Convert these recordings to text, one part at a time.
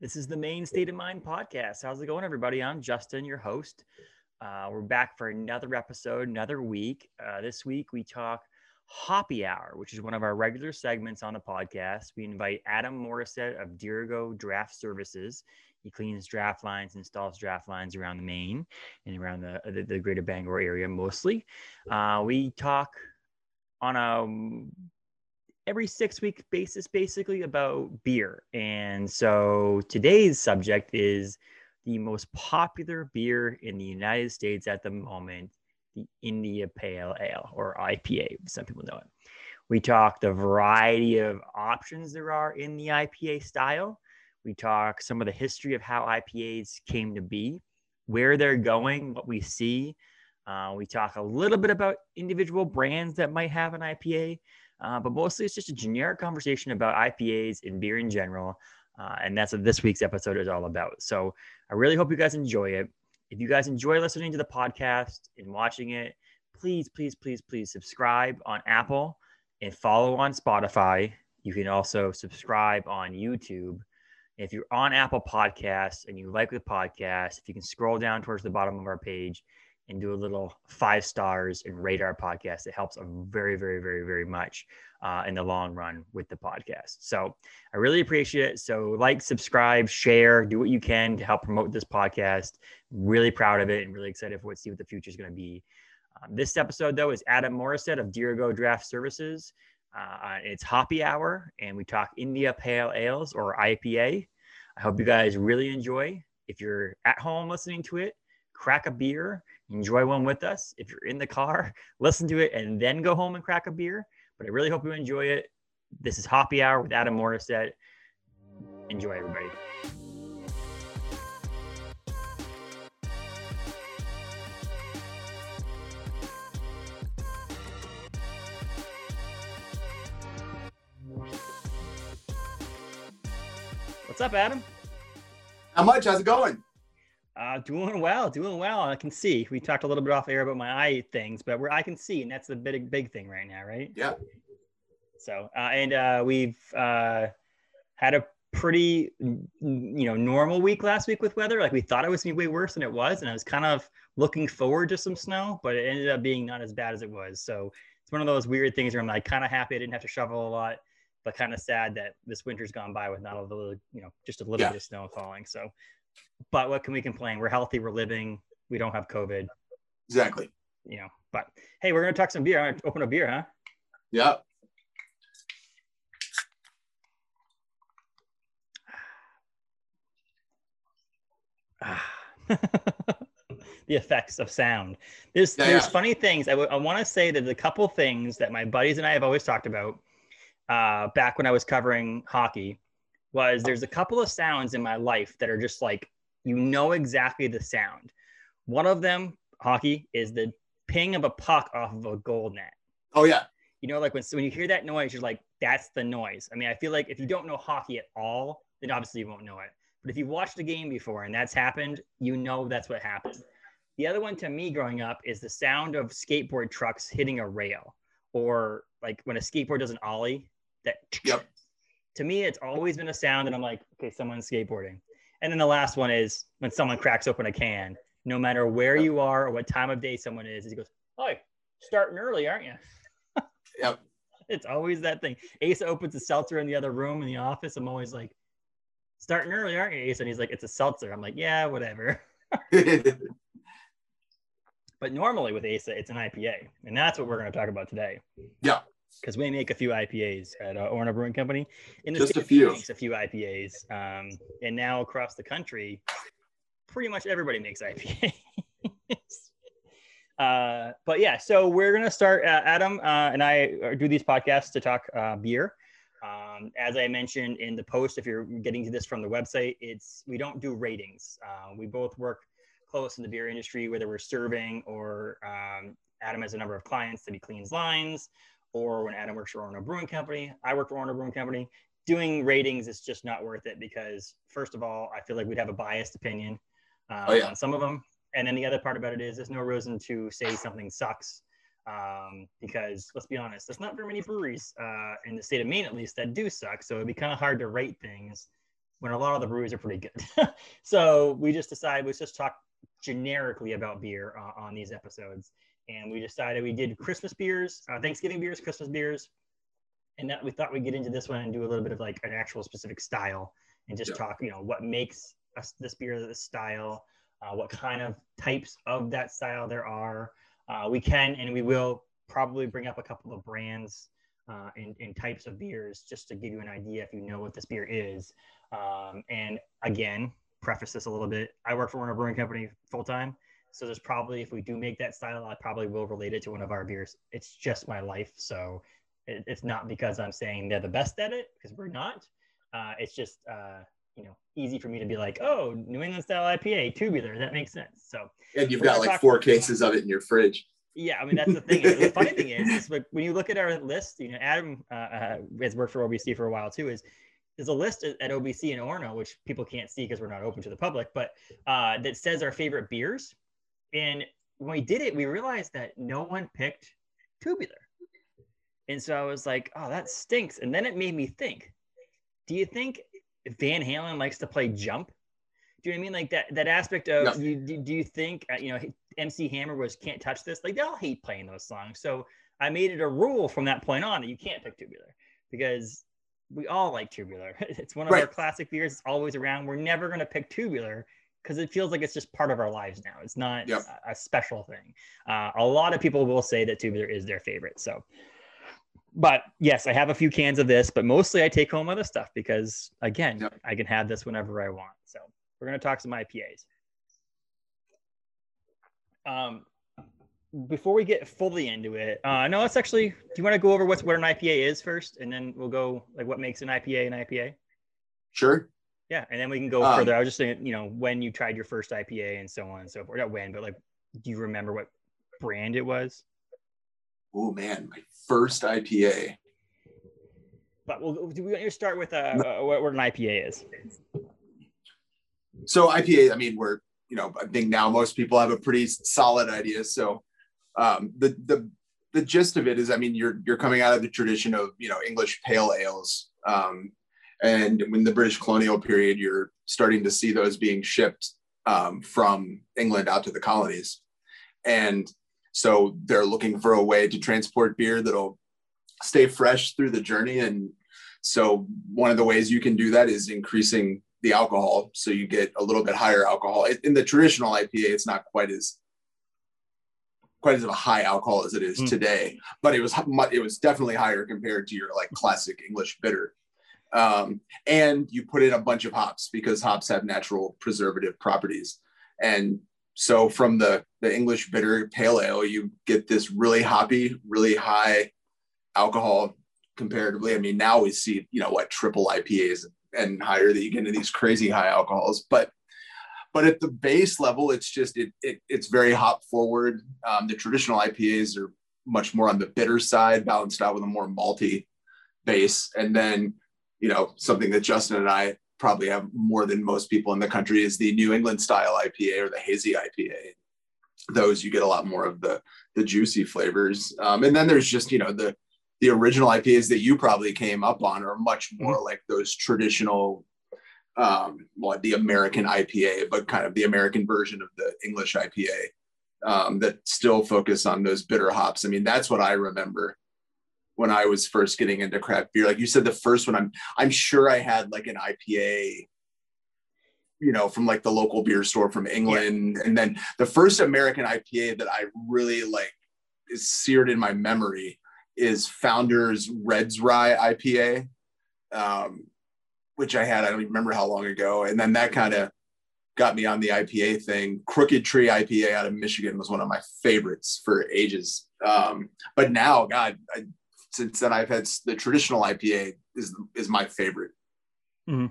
This is the Maine state of mind podcast. How's it going, everybody? I'm Justin, your host. Uh, we're back for another episode, another week. Uh, this week, we talk Hoppy Hour, which is one of our regular segments on the podcast. We invite Adam Morrisette of Dirigo Draft Services. He cleans draft lines, installs draft lines around the Maine and around the, the, the greater Bangor area mostly. Uh, we talk on a every six week basis basically about beer. And so today's subject is the most popular beer in the United States at the moment, the India Pale Ale or IPA, some people know it. We talk the variety of options there are in the IPA style. We talk some of the history of how IPAs came to be, where they're going, what we see. Uh, we talk a little bit about individual brands that might have an IPA. Uh, but mostly it's just a generic conversation about IPAs and beer in general. Uh, and that's what this week's episode is all about. So I really hope you guys enjoy it. If you guys enjoy listening to the podcast and watching it, please, please, please, please subscribe on Apple and follow on Spotify. You can also subscribe on YouTube. If you're on Apple Podcasts and you like the podcast, if you can scroll down towards the bottom of our page, and do a little five stars and our podcast. It helps very, very, very, very much uh, in the long run with the podcast. So I really appreciate it. So like, subscribe, share, do what you can to help promote this podcast. Really proud of it and really excited for what see what the future is going to be. Um, this episode though is Adam Morrisette of Dirigo Draft Services. Uh, it's Hoppy Hour, and we talk India Pale Ales or IPA. I hope you guys really enjoy. If you're at home listening to it, crack a beer enjoy one with us. If you're in the car, listen to it and then go home and crack a beer. But I really hope you enjoy it. This is Hoppy Hour with Adam Morrisette. Enjoy, everybody. What's up, Adam? How much? How's it going? Uh, doing well, doing well. I can see. We talked a little bit off air about my eye things, but where I can see, and that's the big, big thing right now, right? Yeah. So, uh, and uh, we've uh, had a pretty, you know, normal week last week with weather. Like we thought it was gonna be way worse than it was, and I was kind of looking forward to some snow, but it ended up being not as bad as it was. So it's one of those weird things where I'm like kind of happy I didn't have to shovel a lot, but kind of sad that this winter's gone by with not a little, you know, just a little yeah. bit of snow falling. So but what can we complain? We're healthy, we're living, we don't have COVID. Exactly. You know, but hey, we're gonna talk some beer. I'm gonna open a beer, huh? Yeah. the effects of sound. There's yeah, there's yeah. funny things. I, w- I want to say that the couple things that my buddies and I have always talked about uh, back when I was covering hockey was there's a couple of sounds in my life that are just like you know exactly the sound. One of them, hockey, is the ping of a puck off of a goal net. Oh yeah. You know, like when when you hear that noise, you're like, that's the noise. I mean, I feel like if you don't know hockey at all, then obviously you won't know it. But if you've watched a game before and that's happened, you know that's what happened. The other one to me growing up is the sound of skateboard trucks hitting a rail, or like when a skateboard does an ollie. That yep. To me, it's always been a sound, and I'm like, okay, someone's skateboarding. And then the last one is when someone cracks open a can, no matter where you are or what time of day someone is, he goes, "Oh, starting early, aren't you?" yep. It's always that thing. Asa opens a seltzer in the other room in the office. I'm always like, "Starting early, aren't you, Asa?" And he's like, "It's a seltzer." I'm like, "Yeah, whatever." but normally with Asa, it's an IPA, and that's what we're going to talk about today. Yeah because we make a few IPAs at uh, Orono Brewing Company. In the Just a few. Makes a few IPAs, um, and now across the country, pretty much everybody makes IPAs. uh, but yeah, so we're gonna start. Uh, Adam uh, and I uh, do these podcasts to talk uh, beer. Um, as I mentioned in the post, if you're getting to this from the website, it's we don't do ratings. Uh, we both work close in the beer industry, whether we're serving or um, Adam has a number of clients that he cleans lines or when Adam works for Orono Brewing Company, I work for Orono Brewing Company. Doing ratings is just not worth it because, first of all, I feel like we'd have a biased opinion uh, oh, yeah. on some of them. And then the other part about it is there's no reason to say something sucks um, because let's be honest, there's not very many breweries uh, in the state of Maine, at least, that do suck. So it'd be kind of hard to rate things when a lot of the breweries are pretty good. so we just decided let's just talk generically about beer uh, on these episodes. And we decided we did Christmas beers, uh, Thanksgiving beers, Christmas beers, and that we thought we'd get into this one and do a little bit of like an actual specific style and just yeah. talk, you know, what makes us this beer this style, uh, what kind of types of that style there are. Uh, we can and we will probably bring up a couple of brands uh, and, and, types of beers just to give you an idea if you know what this beer is. Um, and again, preface this a little bit. I work for Orono Brewing Company full time. So there's probably, if we do make that style, I probably will relate it to one of our beers. It's just my life. So it, it's not because I'm saying they're the best at it, because we're not. Uh, it's just, uh, you know, easy for me to be like, oh, New England style IPA, tubular. That makes sense. So, and you've got like four cases of it in your fridge. Yeah, I mean that's the thing. the funny thing is, is like, when you look at our list, you know, Adam uh, uh, has worked for OBC for a while too. Is there's a list at OBC and Orono, which people can't see because we're not open to the public, but uh, that says our favorite beers. And when we did it, we realized that no one picked tubular. And so I was like, oh, that stinks. And then it made me think, do you think Van Halen likes to play jump? Do you know what I mean? Like that that aspect of you, do you think uh, you know MC Hammer was can't touch this? Like they all hate playing those songs. So I made it a rule from that point on that you can't pick tubular because we all like tubular. It's one of right. our classic beers. It's always around. We're never going to pick tubular because it feels like it's just part of our lives now. It's not yep. a, a, special thing. Uh, a lot of people will say that tubular is their favorite. So, but yes, I have a few cans of this, but mostly I take home other stuff because again, yep. I can have this whenever I want. So we're going to talk some IPAs. Um, before we get fully into it, uh, no, let's actually. Do you want to go over what's what an IPA is first, and then we'll go like what makes an IPA an IPA? Sure. Yeah, and then we can go um, further. I was just saying, you know, when you tried your first IPA and so on and so forth. Not when, but like, do you remember what brand it was? Oh man, my first IPA. But we'll, do we want to start with uh, uh, what, what an IPA is? So IPA, I mean, we're you know, I think now most people have a pretty solid idea. So um, the the the gist of it is, I mean, you're you're coming out of the tradition of you know English pale ales, um, and when the British colonial period, you're starting to see those being shipped um, from England out to the colonies, and so they're looking for a way to transport beer that'll stay fresh through the journey. And so one of the ways you can do that is increasing the alcohol, so you get a little bit higher alcohol. In the traditional IPA, it's not quite as quite as a high alcohol as it is mm. today, but it was it was definitely higher compared to your like classic English bitter. Um, and you put in a bunch of hops because hops have natural preservative properties, and so from the the English bitter pale ale, you get this really hoppy, really high alcohol comparatively. I mean, now we see you know what triple IPAs and higher that you get into these crazy high alcohols, but but at the base level, it's just it, it it's very hop forward. Um, the traditional IPAs are much more on the bitter side, balanced out with a more malty base. And then, you know, something that Justin and I probably have more than most people in the country is the New England style IPA or the hazy IPA. Those you get a lot more of the the juicy flavors. Um, and then there's just you know the the original IPAs that you probably came up on are much more mm-hmm. like those traditional um, well, the American IPA, but kind of the American version of the English IPA um, that still focus on those bitter hops. I mean, that's what I remember when I was first getting into craft beer. Like you said, the first one, I'm I'm sure I had like an IPA, you know, from like the local beer store from England, yeah. and then the first American IPA that I really like is seared in my memory is Founders Red's Rye IPA. Um, which I had, I don't even remember how long ago. And then that kind of got me on the IPA thing. Crooked Tree IPA out of Michigan was one of my favorites for ages. Um, but now, God, I, since then I've had the traditional IPA is is my favorite. Mm-hmm.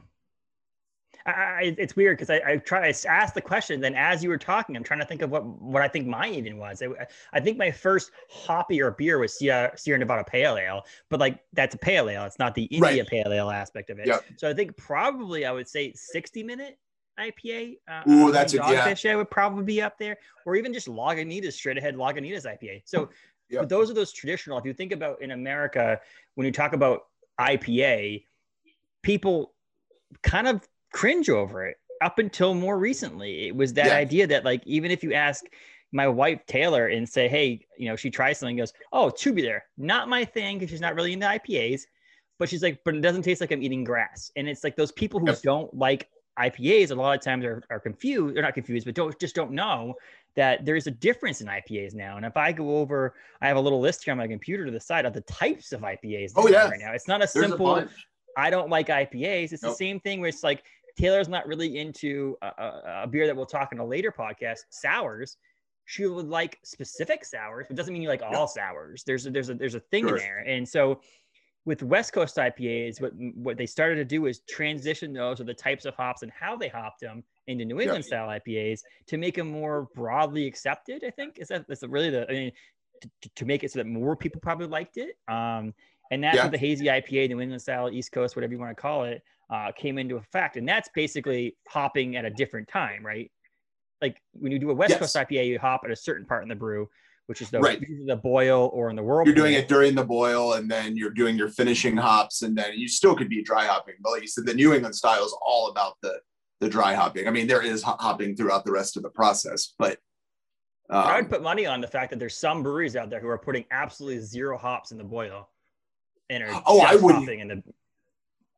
I, it's weird because I, I try to ask the question. Then as you were talking, I'm trying to think of what what I think mine even was. I, I think my first hoppier beer was Sierra, Sierra Nevada Pale Ale, but like that's a pale ale. It's not the India right. Pale Ale aspect of it. Yep. So I think probably I would say 60 minute IPA. Uh, Ooh, that's a dogfish. Yeah. I would probably be up there, or even just Lagunitas, straight ahead Lagunitas IPA. So, yep. but those are those traditional. If you think about in America, when you talk about IPA, people kind of cringe over it up until more recently. It was that Yeah. idea that like even if you ask my wife Taylor and say, hey, you know, she tries something, goes, oh, tubular, not my thing because she's not really into IPAs. But she's like, but it doesn't taste like I'm eating grass. And it's like those people who Yep. don't like IPAs a lot of times are, are confused. They're not confused, but don't just don't know that there's a difference in IPAs now. And if I go over, I have a little list here on my computer to the side of the types of IPAs that Oh, yeah. right now. It's not a There's simple bunch. I don't like IPAs. It's the same thing where it's like Taylor's not really into a, a, a beer that we'll talk in a later podcast, sours. She would like specific sours, but doesn't mean you like all sours. There's a, there's a there's a thing Sure. in there, and so with West Coast IPAs, what what they started to do is transition those or the types of hops and how they hopped them into New England style IPAs to make them more broadly accepted. I think is that that's really the I mean to, to make it so that more people probably liked it. Um, and that's Yeah. what the hazy IPA, New England style, East Coast, whatever you want to call it, uh, came into effect. And that's basically hopping at a different time, right? Like when you do a West Yes. Coast IPA, you hop at a certain part in the brew, which is the, Right. the boil or in the whirlpool. You're doing it during the boil, and then you're doing your finishing hops, and then you still could be dry hopping. But like you said, the New England style is all about the the dry hopping. I mean, there is ho- hopping throughout the rest of the process, but I would um, put money on the fact that there's some breweries out there who are putting absolutely zero hops in the boil and are Oh, I wouldn't. In the...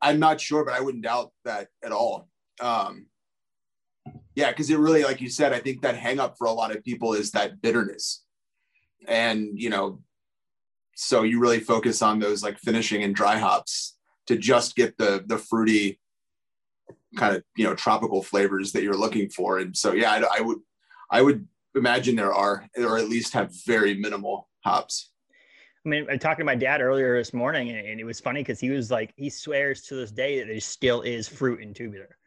I'm not sure, but I wouldn't doubt that at all. Um, yeah, because it really, like you said, I think that hang up for a lot of people is that bitterness. And, you know, so you really focus on those like finishing and dry hops to just get the the fruity kind of, you know, tropical flavors that you're looking for. And so, yeah, I, I would, I would imagine there are, or at least have very minimal hops. I mean, I talked to my dad earlier this morning, and, and it was funny because he was like, he swears to this day that there still is fruit in tubular.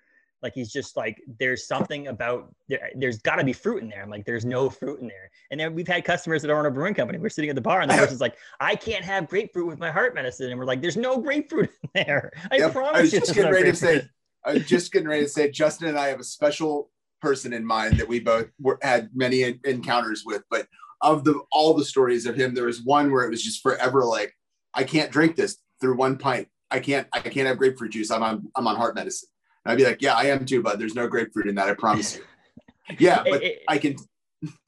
Like he's just like, there's something about there. There's got to be fruit in there. I'm like, there's no fruit in there. And then we've had customers that own a brewing company. We're sitting at the bar, and the person's like, I can't have grapefruit with my heart medicine, and we're like, there's no grapefruit in there. I Yep, promise I was you. just getting ready to say, I was just getting ready to say, Justin and I have a special person in mind that we both were, had many en- encounters with. But of the all the stories of him, there was one where it was just forever like, I can't drink this through one pint. I can't. I can't have grapefruit juice. I'm on. I'm on heart medicine. And I'd be like, Yeah, I am too, but there's no grapefruit in that. I promise you. Yeah, but It- it- I can.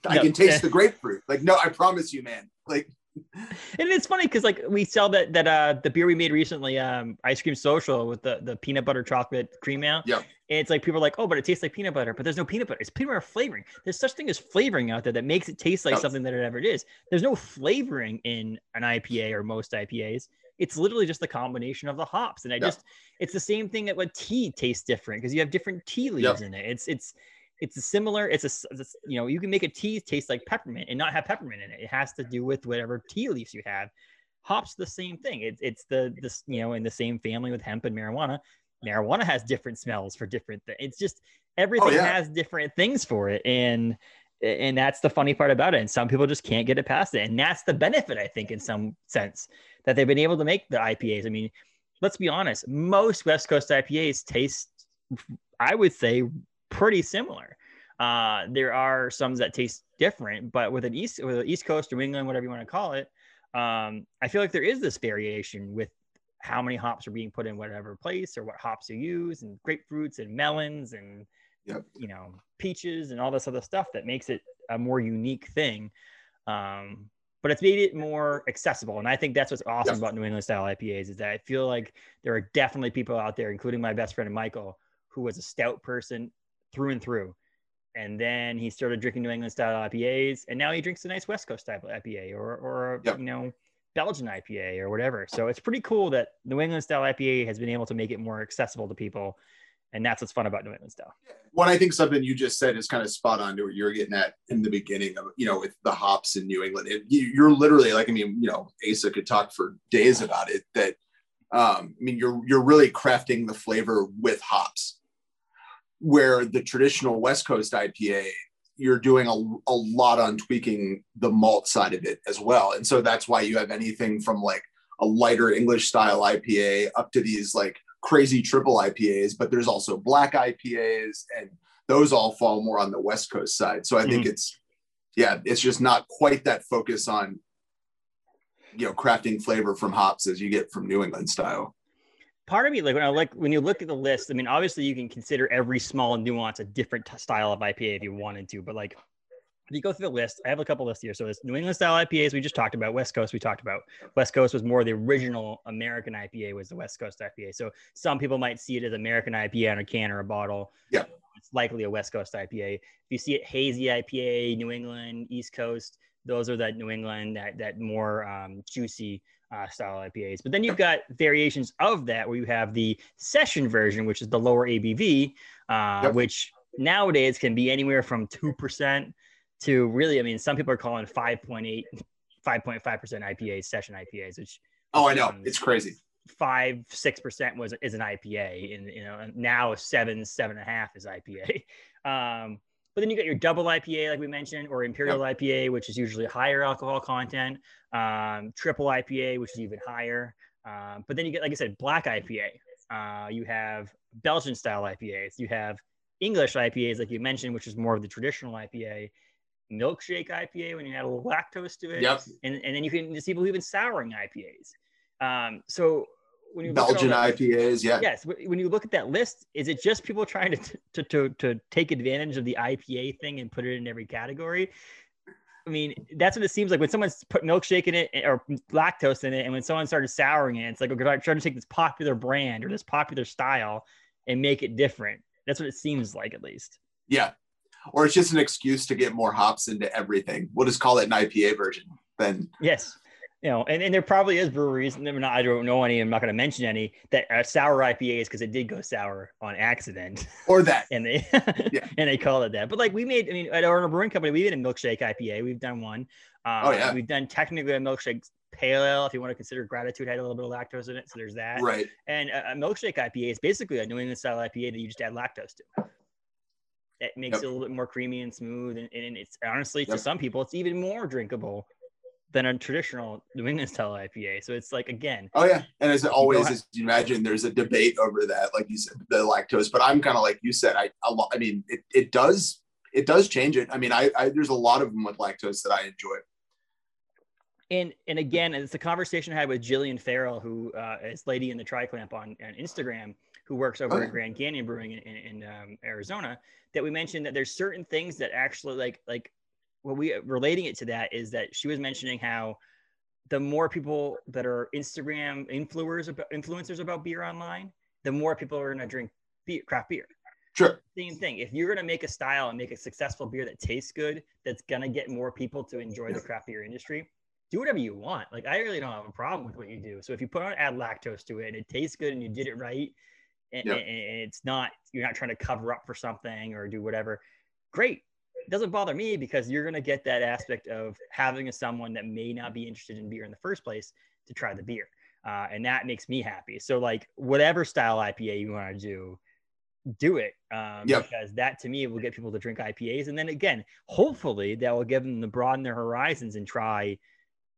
I No, can taste yeah. the grapefruit. Like, no, I promise you, man. Like, And it's funny because like we sell that that uh the beer we made recently, um, ice cream social with the the peanut butter chocolate cream ale. Yep. And it's like people are like, oh, but it tastes like peanut butter, but there's no peanut butter. It's peanut butter flavoring. There's such thing as flavoring out there that makes it taste like something that it ever is. There's no flavoring in an IPA or most IPAs. It's literally just the combination of the hops. And I Yep. just it's the same thing that what tea tastes different because you have different tea leaves in it. It's it's it's a similar it's a, it's you know you can make a tea taste like peppermint and not have peppermint in it it has to do with whatever tea leaves you have hops the same thing it's it's the this you know in the same family with hemp and marijuana marijuana has different smells for different things it's just oh, everything yeah. has different things for it and and that's the funny part about it. And some people just can't get it past it. And that's the benefit i think in some sense that they've been able to make the ipas i mean let's be honest most west coast ipas taste i would say pretty similar. Uh, there are some that taste different, but with an East with an East Coast or England, whatever you want to call it, um, I feel like there is this variation with how many hops are being put in whatever place or what hops you use and grapefruits and melons and Yep. you know peaches and all this other stuff that makes it a more unique thing. Um, but it's made it more accessible, and I think that's what's awesome Yep. about New England style IPAs is that I feel like there are definitely people out there, including my best friend Michael, who was a stout person through and through. And then he started drinking New England style IPAs, and now he drinks a nice West Coast type IPA or, or Yep. you know, Belgian IPA or whatever. So it's pretty cool that New England style IPA has been able to make it more accessible to people, and that's what's fun about New England style. One, I think something you just said is kind of spot on to what you were getting at in the beginning of, you know, with the hops in New England. It, you, you're literally like, I mean, you know, Asa could talk for days about it. That, um, I mean, you're you're really crafting the flavor with hops, where the traditional West Coast IPA, you're doing a, a lot on tweaking the malt side of it as well, and so that's why you have anything from like a lighter English style IPA up to these like crazy triple IPAs, but there's also black IPAs, and those all fall more on the West Coast side. So I think mm. it's, yeah, it's just not quite that focus on, you know, crafting flavor from hops as you get from New England style. part of me like when I like when you look at the list. I mean, obviously you can consider every small nuance a different t- style of IPA if you wanted to, but like if you go through the list, I have a couple lists here. So it's New England style IPAs we just talked about. West Coast we talked about. West Coast was more the original American IPA was the West Coast IPA. So some people might see it as American IPA on a can or a bottle. Yeah. It's likely a West Coast IPA. If you see it hazy IPA, New England, East Coast, those are that New England, that that more um, juicy uh, style IPAs. But then you've got variations of that where you have the session version, which is the lower ABV, uh, Yep. which nowadays can be anywhere from 2% to really, I mean, some people are calling 5.8, 5.5% IPAs, session IPAs, which Oh, I know. It's crazy. five, 6% was is an IPA. And, you know, now seven, seven and a half is IPA. Um, but then you got your double IPA, like we mentioned, or imperial IPA, which is usually higher alcohol content. Um, triple IPA, which is even higher. Um, but then you get, like I said, black IPA. Uh, you have Belgian style IPAs. You have English IPAs, like you mentioned, which is more of the traditional IPA. Milkshake IPA when you add a little lactose to it. Yep. And, and then you can see people even souring IPAs. Um, so when you look at all Belgian that- IPAs. Yeah. yes when you look at that list is it just people trying to, to to to take advantage of the ipa thing and put it in every category i mean that's what it seems like when someone's put milkshake in it eh, or lactose in it and when someone started souring it it's like we're trying to take this popular brand or this popular style and make it different that's what it seems like at least Yeah. Or it's just an excuse to get more hops into everything. We'll just call it an IPA version. Then yes you know and, and there probably is breweries and i don't know any i'm not going to mention any that are sour ipas because it did go sour on accident or that. and they Yeah. and they call it that. But like we made, I mean, at our brewing company, we made a milkshake IPA. We've done one. Uh, Oh, yeah. We've done technically a milkshake pale ale. If you want to consider gratitude, had a little bit of lactose in it, so there's that. Right. And a, a milkshake IPA is basically a New England style IPA that you just add lactose to. It makes Yep. it a little bit more creamy and smooth, and, and it's honestly to some people, it's even more drinkable than a traditional New England style IPA. So it's like again, Oh yeah. And as always, as you imagine, there's a debate over that, like you said, the lactose. But I'm kind of like you said. I a lot. I mean, it, it does it does change it. I mean, I, I there's a lot of them with lactose that I enjoy. and and again, it's a conversation I had with Jillian Farrell, who uh, is lady in the Triclamp on, on Instagram, who works over at Grand Canyon Brewing in, in, in um, Arizona. That we mentioned that there's certain things that actually like like what we relating it to that is that she was mentioning how the more people that are Instagram influencers about influencers about beer online, the more people are going to drink beer, craft beer Sure. same thing. If you're gonna make a style and make a successful beer that tastes good, that's gonna get more people to enjoy the craft beer industry, do whatever you want. Like I really don't have a problem with what you do. So if you put on add lactose to it and it tastes good and you did it right, and, and- it's not you're not trying to cover up for something or do whatever, great. It doesn't bother me because you're gonna get that aspect of having a someone that may not be interested in beer in the first place to try the beer. Uh, and that makes me happy. So like whatever style IPA you want to do, do it um, Yep. because that to me will get people to drink IPAs. And then again, hopefully that will give them to broaden their horizons and try,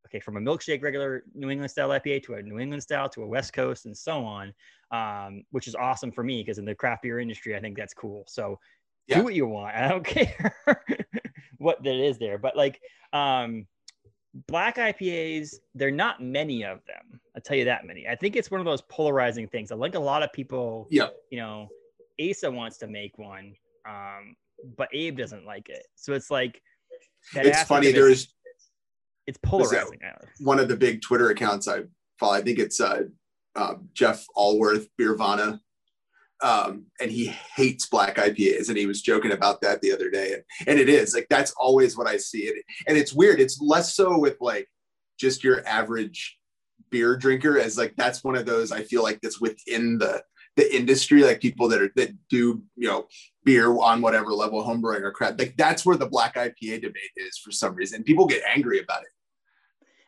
okay, from a milkshake regular New England style IPA to a New England style to a West Coast and so on, um, which is awesome for me because in the craft beer industry, I think that's cool. So Yeah. do what you want. I don't care what that is there, but like, um, black IPAs, there are not many of them. I'll tell you that many. I think it's one of those polarizing things. I think a lot of people, Yeah. you know, Asa wants to make one, um, but Abe doesn't like it. So it's like, It's funny. There's it's polarizing. one of the big Twitter accounts I follow. I think it's uh, uh, Jeff Alworth, Beervana, Um, and he hates black IPAs, and he was joking about that the other day. And, and it is like that's always what I see it, and it's weird. It's less so with like just your average beer drinker, as like that's one of those I feel like that's within the the industry, like people that are that do you know beer on whatever level, homebrewing or crap. Like that's where the black IPA debate is for some reason. People get angry about it.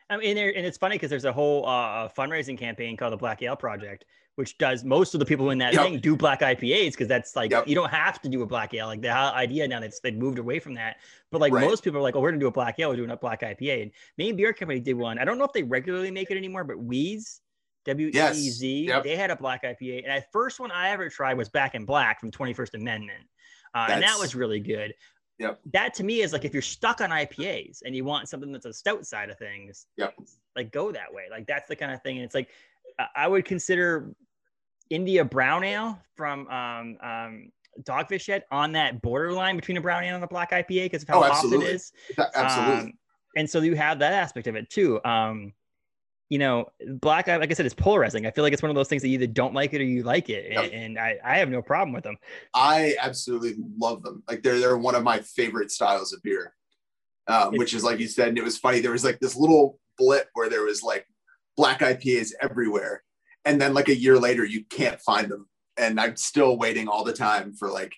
I mean, there, and it's funny because there's a whole uh, fundraising campaign called the Black Ale Project, which does most of the people in that Yep. thing do black IPAs because that's like Yep. you don't have to do a black ale. Like the idea now that's they've moved away from that. But like Right. most people are like, oh, we're gonna do a black ale, we're doing a black IPA. And Maine Beer Company did one. I don't know if they regularly make it anymore, but Weez, W E. E Z, Yep. they had a black IPA. And the first one I ever tried was Back in Black from 21st Amendment. Uh, and that was really good. Yep. That to me is like if you're stuck on IPAs and you want something that's a stout side of things, Yep. like go that way. Like that's the kind of thing. And it's like I- would consider India Brown Ale from um, um, Dogfish Head on that borderline between a brown ale and a black IPA because of how Oh, soft it absolutely. Absolutely. Um, and so you have that aspect of it too. Um, you know, black, like I said, it's polarizing. I feel like it's one of those things that you either don't like it or you like it. And, and I, I have no problem with them. I absolutely love them. Like they're they're one of my favorite styles of beer. Um, which is like you said, and it was funny. There was like this little blip where there was like black IPAs everywhere, and then like a year later, you can't find them. And I'm still waiting all the time for like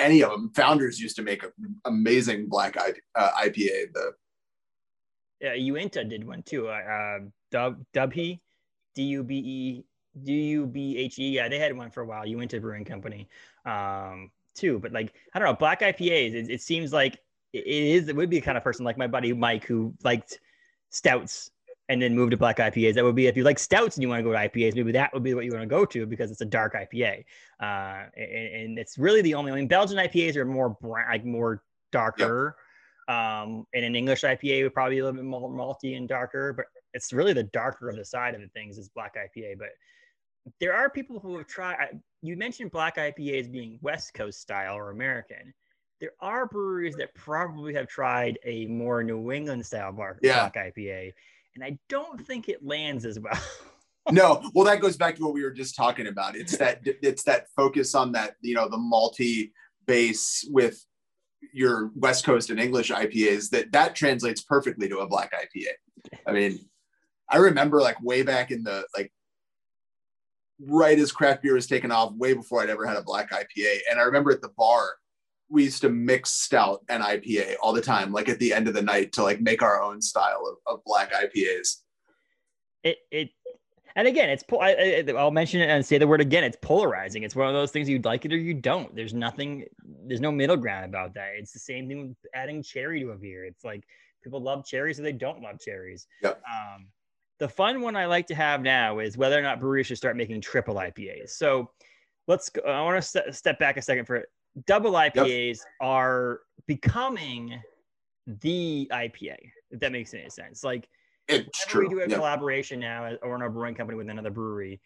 any of them. Founders used to make an amazing black I, uh, IPA. The Yeah, Uinta did one too. Uh, Dub Dubhe, D U B E D U B H E. Yeah, they had one for a while. Uinta Brewing Company, um, too. But like, I don't know, black IPAs. It, it seems like it is. It would be a kind of person like my buddy Mike who liked stouts and then moved to black IPAs. That would be if you like stouts and you want to go to IPAs, maybe that would be what you want to go to because it's a dark IPA. Uh, and, and it's really the only. I mean, Belgian IPAs are more brown, like more darker. Um, and an English IPA would probably be a little bit more malty and darker, but it's really the darker of the side of the things is black IPA. But there are people who have tried. I- You mentioned black IPA as being West Coast style or American. There are breweries that probably have tried a more New England style bar- Yeah. black IPA, and I don't think it lands as well. no, well, that goes back to what we were just talking about. It's that it's that focus on that you know the malty base with your West Coast and English IPAs that that translates perfectly to a black IPA. I mean, I remember like way back in the like right as craft beer was taken off, way before I'd ever had a black IPA, and I remember at the bar we used to mix stout and IPA all the time, like at the end of the night to like make our own style of, of black IPAs. it it and again it's I, I, i'll mention it and say the word again it's polarizing. It's one of those things you like it or you don't. There's nothing there's no middle ground about that. It's the same thing with adding cherry to a beer. It's like people love cherries or they don't love cherries. Yep. um, the fun one i like to have now is whether or not breweries should start making triple ipas so let's go i want to st- step back a second for double ipas are becoming the ipa if that makes any sense. Like It's whenever true. we do a Yep. collaboration now Orono brewing company with another brewery,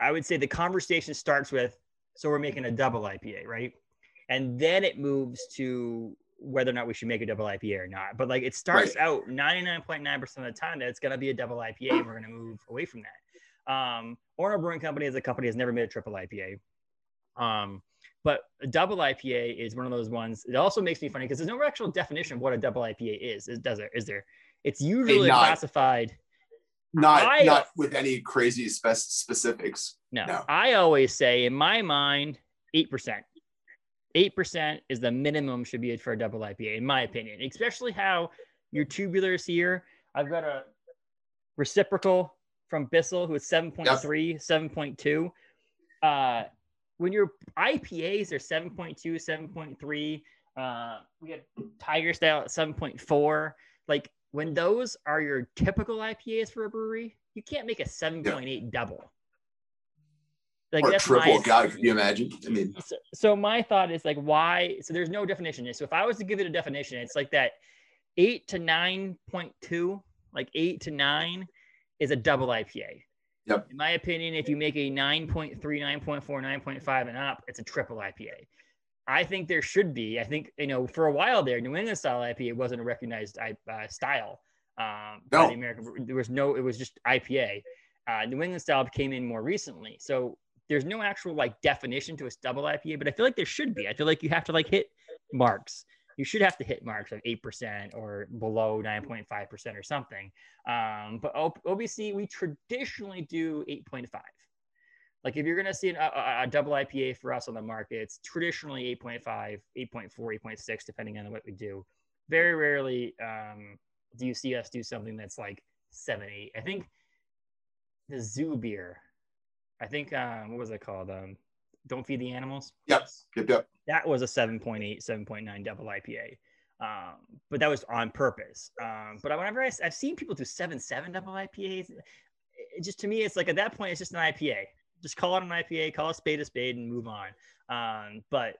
I would say the conversation starts with, so we're making a double IPA, right? And then it moves to whether or not we should make a double IPA or not. But like it starts out 99.9% of the time that it's going to be a double IPA and we're going to move away from that. Um, Orono Brewing Company as a company has never made a triple IPA. Um, but a double IPA is one of those ones. It also makes me funny because there's no actual definition of what a double IPA is. Is does there? Is there? It's usually not. classified. Not I- not with any crazy spec- specifics. No, No. I always say in my mind, eight percent. Eight percent is the minimum should be for a double IPA, in my opinion. Especially how your tubulars here. I've got a reciprocal from Bissell who is 7.3, 7.2. Uh, when your IPAs are 7.2, 7.3, uh, we had Tiger Style at 7.4. Like when those are your typical IPAs for a brewery, you can't make a 7.8 double. Like or that's triple. God, could you imagine? I mean, so, so my thought is like why so there's no definition so if i was to give it a definition it's like that 8 to 9.2 like 8 to 9 is a double ipa Yep. in my opinion if you make a 9.3 9.4 9.5 and up it's a triple ipa i think there should be i think you know for a while there new england style ipa wasn't a recognized uh, style um by No. the american there was no it was just ipa uh, new england style came in more recently so there's no actual like definition to a double IPA, but I feel like there should be. I feel like you have to like hit marks. You should have to hit marks of eight percent or below nine point five percent or something. Um, but O- OBC we traditionally do eight point five. Like if you're gonna see an, a, a- double IPA for us on the market, it's traditionally 8.5, 8.4, 8.6, depending on what we do. Very rarely um, do you see us do something that's like seven, eight. I think the zoo beer I think um, what was it called? Um, Don't feed the animals. yep, yep, yep. That was a 7.8, 7.9 double IPA. Um, but that was on purpose. Um, but whenever I, have seen people do seven seven double IPAs, it just to me it's like at that point it's just an IPA. Just call it an IPA, call a spade a spade, and move on. Um, but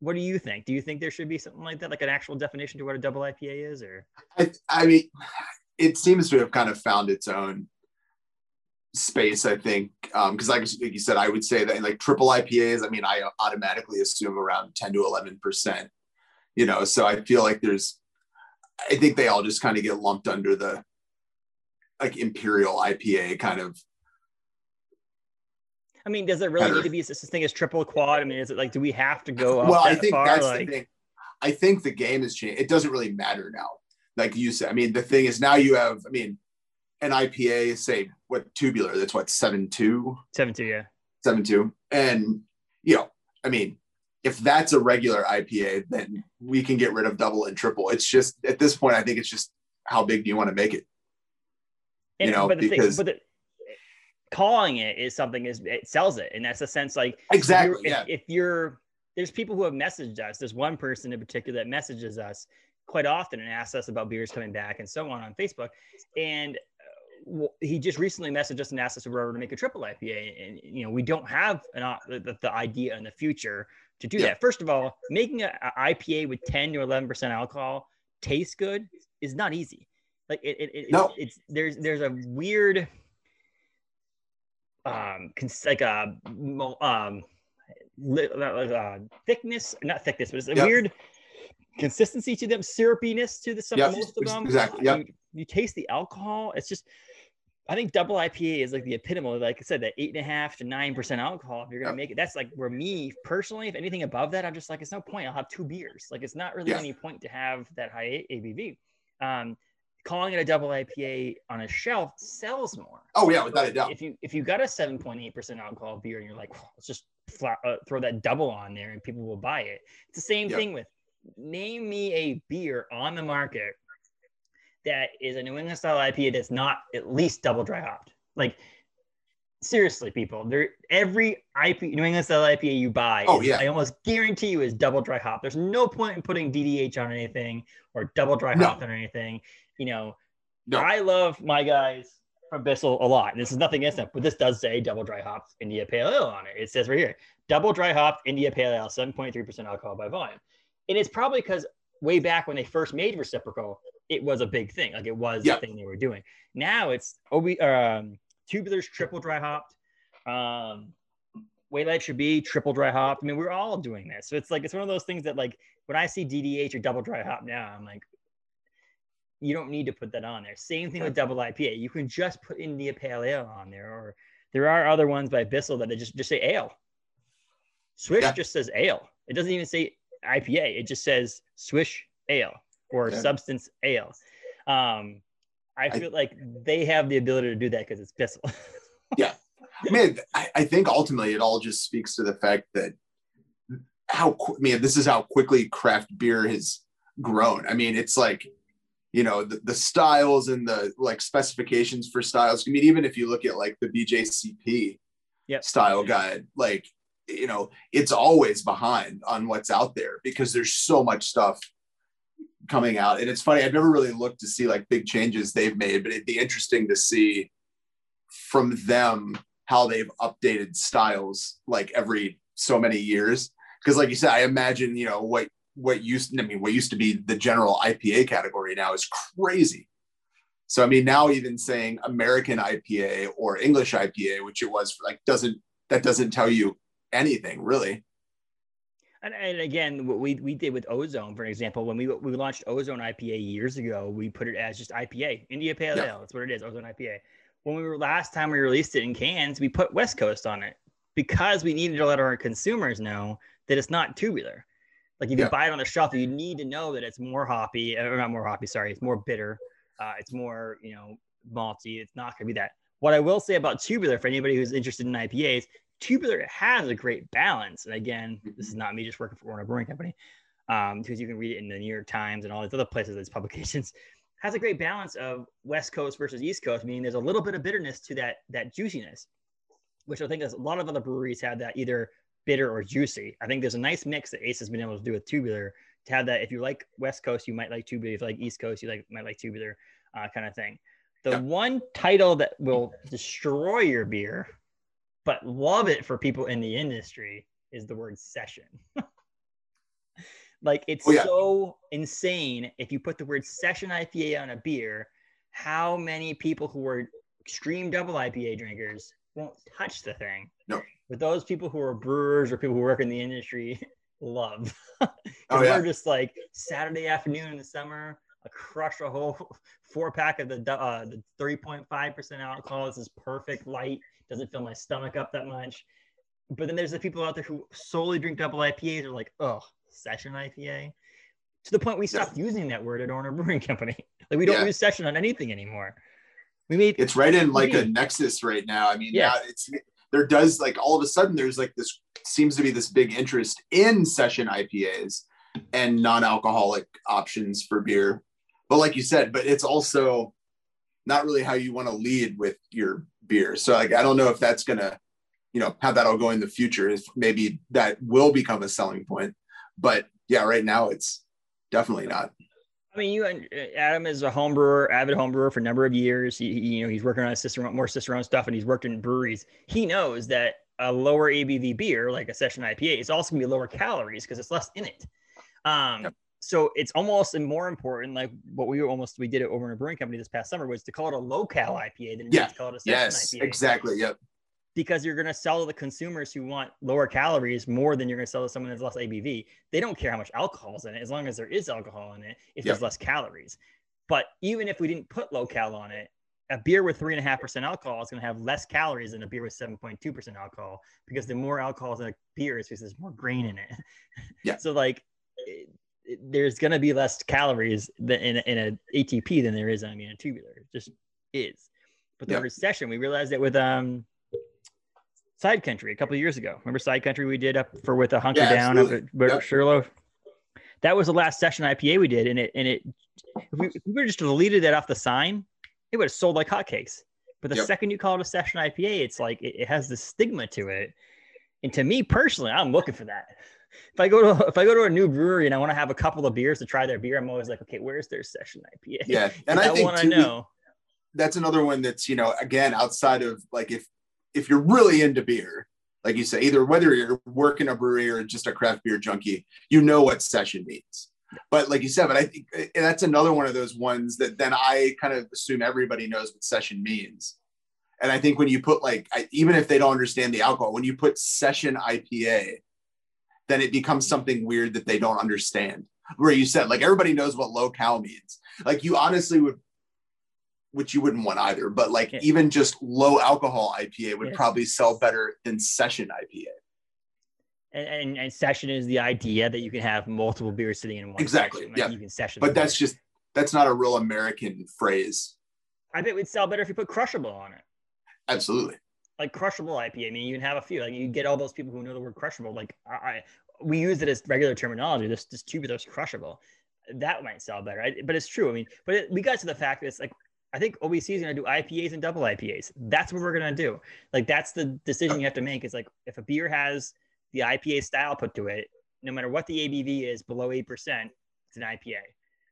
what do you think? Do you think there should be something like that, like an actual definition to what a double IPA is, or I, I mean, it seems to have kind of found its own space. I think because, like, like you said, I would say that in like triple IPAs. I mean, I automatically assume around ten to eleven percent. You know, so I feel like there's. I think they all just kind of get lumped under the like imperial IPA kind of I mean, does it really need to be this thing as triple quad? I mean, is it like, do we have to go well, I think far? that's like... the thing. I think the game has changed. It doesn't really matter now. Like you said, I mean, the thing is now you have, I mean, an IPA, say what tubular, that's what, seven two? Seven two, yeah. Seven two. And you know, I mean, if that's a regular IPA, then we can get rid of double and triple. It's just at this point, I think it's just how big do you want to make it? And, you know, because thing, but the, calling it is something is it sells it and that's a sense like exactly if, yeah. if, if you're there's people who have messaged us there's one person in particular that messages us quite often and asks us about beers coming back and so on on facebook and uh, he just recently messaged us and asked us if we're ever to make a triple IPA, and you know we don't have an the, the idea in the future to do yeah. that. First of all, making an IPA with 10 to 11 percent alcohol taste good is not easy. Like it, it, it no. it's, it's there's there's a weird um like a um uh, thickness not thickness but it's a yep. weird consistency to them syrupiness to the some yep. most of them exactly yeah you, you, taste the alcohol it's just i think double ipa is like the epitome like i said that eight and a half to nine percent alcohol if you're gonna yep. make it that's like where me personally if anything above that i'm just like it's no point i'll have two beers like it's not really yeah. any point to have that high abv um calling it a double IPA on a shelf sells more. Oh yeah, without a doubt. If you if you got a seven point eight percent alcohol beer and you're like, let's just flat, uh, throw that double on there and people will buy it. It's the same yep. thing with name me a beer on the market that is a New England style IPA that's not at least double dry hopped. Like seriously, people, there every IP New England style IPA you buy, oh is, yeah, I almost guarantee you is double dry hop. There's no point in putting DDH on anything or double dry no. hop on anything you know, no. I love my guys from Bissell a lot. And This is nothing against them, but this does say double dry hopped India Pale Ale on it. It says right here, double dry hopped India Pale Ale, 7.3% alcohol by volume. And it's probably because way back when they first made reciprocal, it was a big thing. Like it was yep. the thing they were doing. Now it's OB, um, tubulars triple dry hopped. Um, way life should be triple dry hopped. I mean, we're all doing this. So it's like, it's one of those things that like when I see DDH or double dry hop now, I'm like, you don't need to put that on there. Same thing with double IPA. You can just put India Pale Ale on there, or there are other ones by Bissell that just just say ale. Swish yeah. just says ale. It doesn't even say IPA. It just says Swish ale or yeah. Substance ale. Um, I feel I, like they have the ability to do that because it's Bissell. yeah, I mean, I, I think ultimately it all just speaks to the fact that how I mean, this is how quickly craft beer has grown. I mean, it's like you know the, the styles and the like specifications for styles. I mean even if you look at like the bjcp yep. style guide like you know it's always behind on what's out there because there's so much stuff coming out. And it's funny i've never really looked to see like big changes they've made but it'd be interesting to see from them how they've updated styles like every so many years. Because like you said i imagine you know what what used I mean what used to be the general IPA category now is crazy. So I mean now even saying American IPA or English IPA, which it was like doesn't that doesn't tell you anything really. And, and again, what we, we did with Ozone, for example, when we we launched Ozone IPA years ago, we put it as just IPA, India Pale Ale. Yeah. That's what it is, Ozone IPA. When we were last time we released it in cans, we put West Coast on it because we needed to let our consumers know that it's not tubular. Like if you buy it on the shelf, you need to know that it's more hoppy, or not more hoppy. Sorry, it's more bitter. Uh, it's more, you know, malty. It's not going to be that. What I will say about tubular, for anybody who's interested in IPAs, tubular has a great balance. And again, this is not me just working for Orono Brewing Company, um, because you can read it in the New York Times and all these other places, these publications. Has a great balance of West Coast versus East Coast, meaning there's a little bit of bitterness to that that juiciness, which I think is a lot of other breweries have that either bitter or juicy. I think there's a nice mix that Ace has been able to do with tubular to have that. If you like West Coast, you might like tubular. If you like East Coast, you like might like tubular, uh, kind of thing. The yeah. one title that will destroy your beer, but love it for people in the industry, is the word session. like it's oh, yeah. so insane if you put the word session IPA on a beer, how many people who are extreme double IPA drinkers won't touch the thing. No. But those people who are brewers or people who work in the industry love. Oh, yeah. We're just like Saturday afternoon in the summer, I crush a whole four pack of the uh, the 3.5% alcohol. This is perfect, light, doesn't fill my stomach up that much. But then there's the people out there who solely drink double IPAs are like, oh, session IPA. To the point we Yeah. stopped using that word at Orono Brewing Company. Like we don't Yeah. use session on anything anymore. We made it's right in like a nexus right now. I mean, Yeah. yeah, it's there does like all of a sudden there's like this seems to be this big interest in session IPAs and non-alcoholic options for beer. But like you said, but it's also not really how you want to lead with your beer. So like I don't know if that's gonna, you know, how that'll go in the future. If maybe that will become a selling point. But yeah, right now it's definitely not. I mean, you and uh, Adam is a home brewer, avid home brewer for a number of years. He, he- you know, he's working on his sister, more sister own stuff, and he's worked in breweries. He knows that a lower ABV beer, like a session IPA, is also gonna be lower calories because it's less in it. Um, Yep. so it's almost more important. Like what we almost we did it over in a brewing company this past summer was to call it a low cal IPA than Yeah. to call it a session Yes, IPA exactly. Yep. Because you're going to sell to the consumers who want lower calories more than you're going to sell to someone that's less ABV. They don't care how much alcohol is in it as long as there is alcohol in it, if there's less calories. But even if we didn't put low cal on it, a beer with three and a half percent alcohol is going to have less calories than a beer with 7.2 percent alcohol because the more alcohol is in a beer is because there's more grain in it. Yeah. So like it, it- there's going to be less calories than in, a- in a ATP than there is I mean a tubular. It just is. But the Yeah. recession, we realized that with um Side Country a couple of years ago. Remember Side Country we did up for with a hunker Yeah, down up at Yep. That was the last session IPA we did, and it and it if we, if we were just deleted that off the sign, it would have sold like hotcakes. But the Yep. second you call it a session IPA, it's like it, it has this stigma to it. And to me personally, I'm looking for that. If I go to if I go to a new brewery and I want to have a couple of beers to try their beer, I'm always like, okay, where's their session IPA? Yeah. and I think want to know. that's another one that's you know again outside of like if if you're really into beer like you say either whether you're working a brewery or just a craft beer junkie you know what session means. But like you said but i think that's another one of those ones that then i kind of assume everybody knows what session means. And i think when you put like I, even if they don't understand the alcohol when you put session ipa then it becomes something weird that they don't understand. Where you said like everybody knows what low cal means. Like you honestly would which you wouldn't want either, but like Yeah. even just low alcohol IPA would Yes. probably sell better than session IPA. And, and, and session is the idea that you can have multiple beers sitting in one. Exactly, section. Like, yeah. You can session. But that's just that's not a real American phrase. I bet we'd sell better if you put crushable on it. Absolutely. Like crushable IPA. I mean, you can have a few. Like you get all those people who know the word crushable. Like I, I we use it as regular terminology. This this tubular's crushable. That might sell better. I, but it's true. I mean, but it, we got to the fact that it's like I think OBC is going to do IPAs and double IPAs. That's what we're going to do. Like that's the decision you have to make. Is like if a beer has the IPA style put to it, no matter what the ABV is below eight percent, it's an IPA.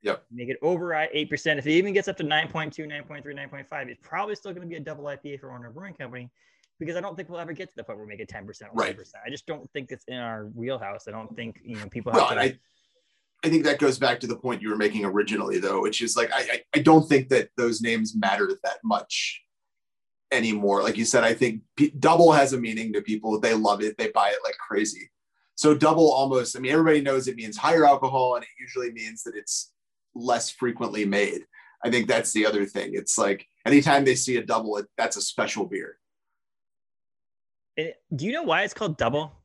Yep. Make it over eight percent. If it even gets up to 9.2, 9.3, 9.5, it's probably still going to be a double IPA for Orono Brewing Company because I don't think we'll ever get to the point where we make it 10% or 11%. Right. I just don't think it's in our wheelhouse. I don't think, you know, people have and to. I I think that goes back to the point you were making originally, though, which is like I I, don't think that those names matter that much anymore. Like you said, I think P- double has a meaning to people. They love it. They buy it like crazy. So double almost. I mean, everybody knows it means higher alcohol, and it usually means that it's less frequently made. I think that's the other thing. It's like anytime they see a double, it, that's a special beer. Do you know why it's called double?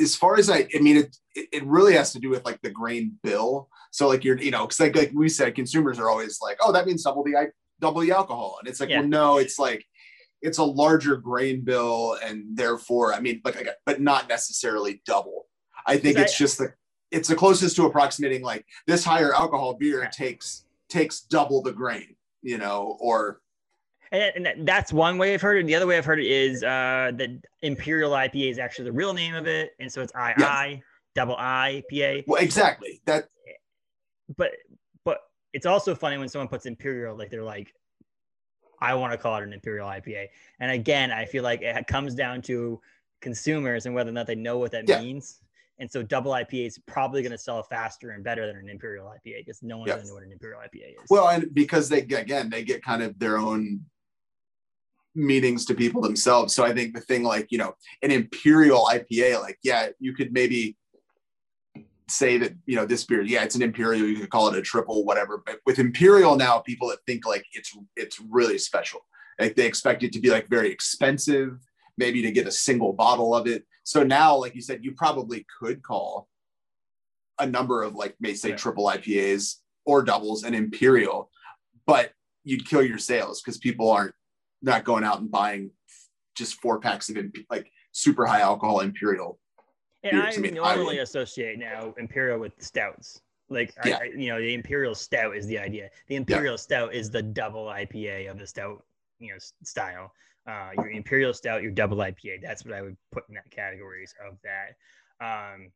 As far as I, I mean, it, it really has to do with like the grain bill. So like you're, you know, because like, like we said, consumers are always like, oh, that means double the i- double the alcohol, and it's like, Yeah. well, no, it's like it's a larger grain bill, and therefore, I mean, like, like, but not necessarily double. I think it's I- just the it's the closest to approximating like this higher alcohol beer Yeah. takes takes double the grain, you know, or And, and that's one way I've heard it. The other way I've heard it is uh, that Imperial IPA is actually the real name of it. And so it's II, double IPA. well, exactly that. but but it's also funny when someone puts imperial like they're like i want to call it an imperial ipa and again i feel like it comes down to consumers and whether or not they know what that Yeah. means And so double IPA is probably going to sell faster and better than an imperial IPA because no one's Yes. going to know what an imperial IPA is. Well, and because they again they get kind of their own meanings to people themselves. So I think the thing like you know an imperial IPA, like yeah, you could maybe say that you know this beer, yeah, it's an imperial. You could call it a triple, whatever. But with imperial now, people that think like it's it's really special. Like they expect it to be like very expensive, maybe to get a single bottle of it. So now, like you said, you probably could call a number of like may say Right. triple IPAs or doubles and imperial, but you'd kill your sales because people aren't not going out and buying just four packs of like super high alcohol imperial. And I beers. I mean, normally would- associate now imperial with stouts. Like, Yeah. I, you know, the imperial stout is the idea. The imperial stout is the double IPA of the stout, you know, style. Uh, your imperial stout, your double IPA. That's what I would put in that categories of that. Um,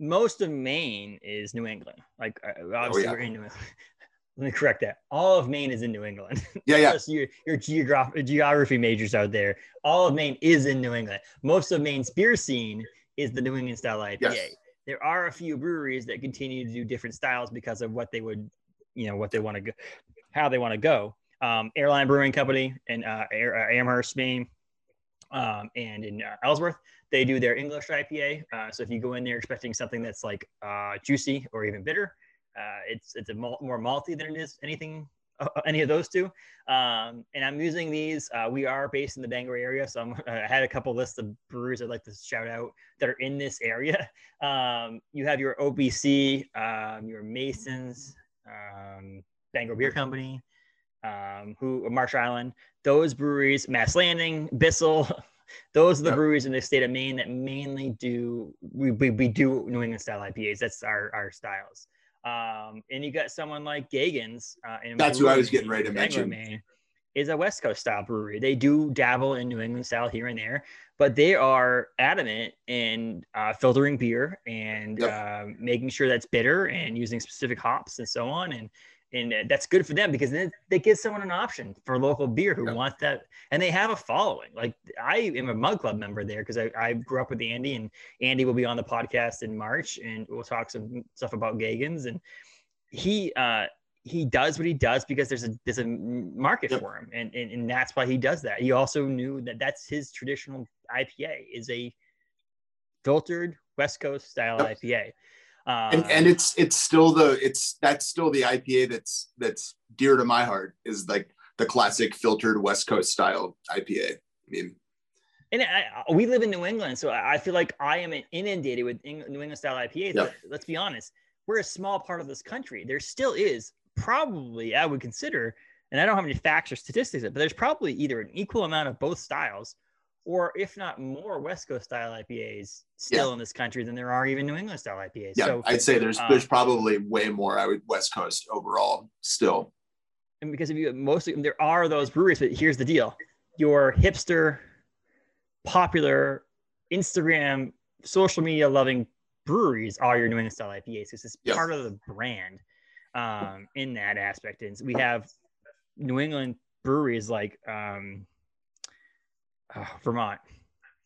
most of Maine is New England. Like, uh, obviously, Oh, yeah. we're in New England. Let me correct that. All of Maine is in New England. Yeah, yeah, your your geography geography majors out there. All of Maine is in New England. Most of Maine's beer scene is the New England style IPA. Yes. There are a few breweries that continue to do different styles because of what they would, you know, what they want to go, how they want to go. Um, Airline Brewing Company in uh, Air, uh, Amherst, Maine, um, and in uh, Ellsworth, they do their English IPA. Uh, so if you go in there expecting something that's like uh, juicy or even bitter, uh, it's it's a mal- more malty than it is anything uh, any of those two. Um, and I'm using these. Uh, we are based in the Bangor area, so I'm, I had a couple lists of breweries I'd like to shout out that are in this area. Um, you have your OBC, um, your Masons, um, Bangor Beer Company, um, who Marsh Island. Those breweries, Mast Landing, Bissell. Those are the Yep. breweries in the state of Maine that mainly do we, we, we do New England style IPAs. That's our our styles. Um, and you got someone like Geaghan's. Uh, in That's who I was getting ready to mention. Maine, is a West Coast style brewery. They do dabble in New England style here and there, but they are adamant in uh, filtering beer and Yep. um, making sure that's bitter and using specific hops and so on. And and that's good for them because then they give someone an option for local beer who Yep. wants that, and they have a following. Like I am a Mug Club member there because I, I grew up with Andy, and Andy will be on the podcast in March, and we'll talk some stuff about Geaghans. And he uh, he does what he does because there's a there's a market Yep. for him, and, and and that's why he does that. He also knew that that's his traditional IPA is a filtered West Coast style Yep. IPA. Uh, and and it's it's still the it's that's still the IPA that's that's dear to my heart is like the classic filtered West Coast style IPA. I mean, And I, we live in New England, so I feel like I am inundated with New England style IPAs. Let's be honest, we're a small part of this country. There still is probably, I would consider, and I don't have any facts or statistics, but there's probably either an equal amount of both styles, or if not more West Coast style IPAs still in this country than there are even New England style IPAs. yeah, so, I'd say there's uh, there's probably way more. I would West Coast overall still. and because if you, mostly there are those breweries, but here's the deal: your hipster, popular, Instagram, social media loving breweries are your New England style IPAs. This is Yes. part of the brand um, in that aspect. And we have New England breweries like um, oh, Vermont,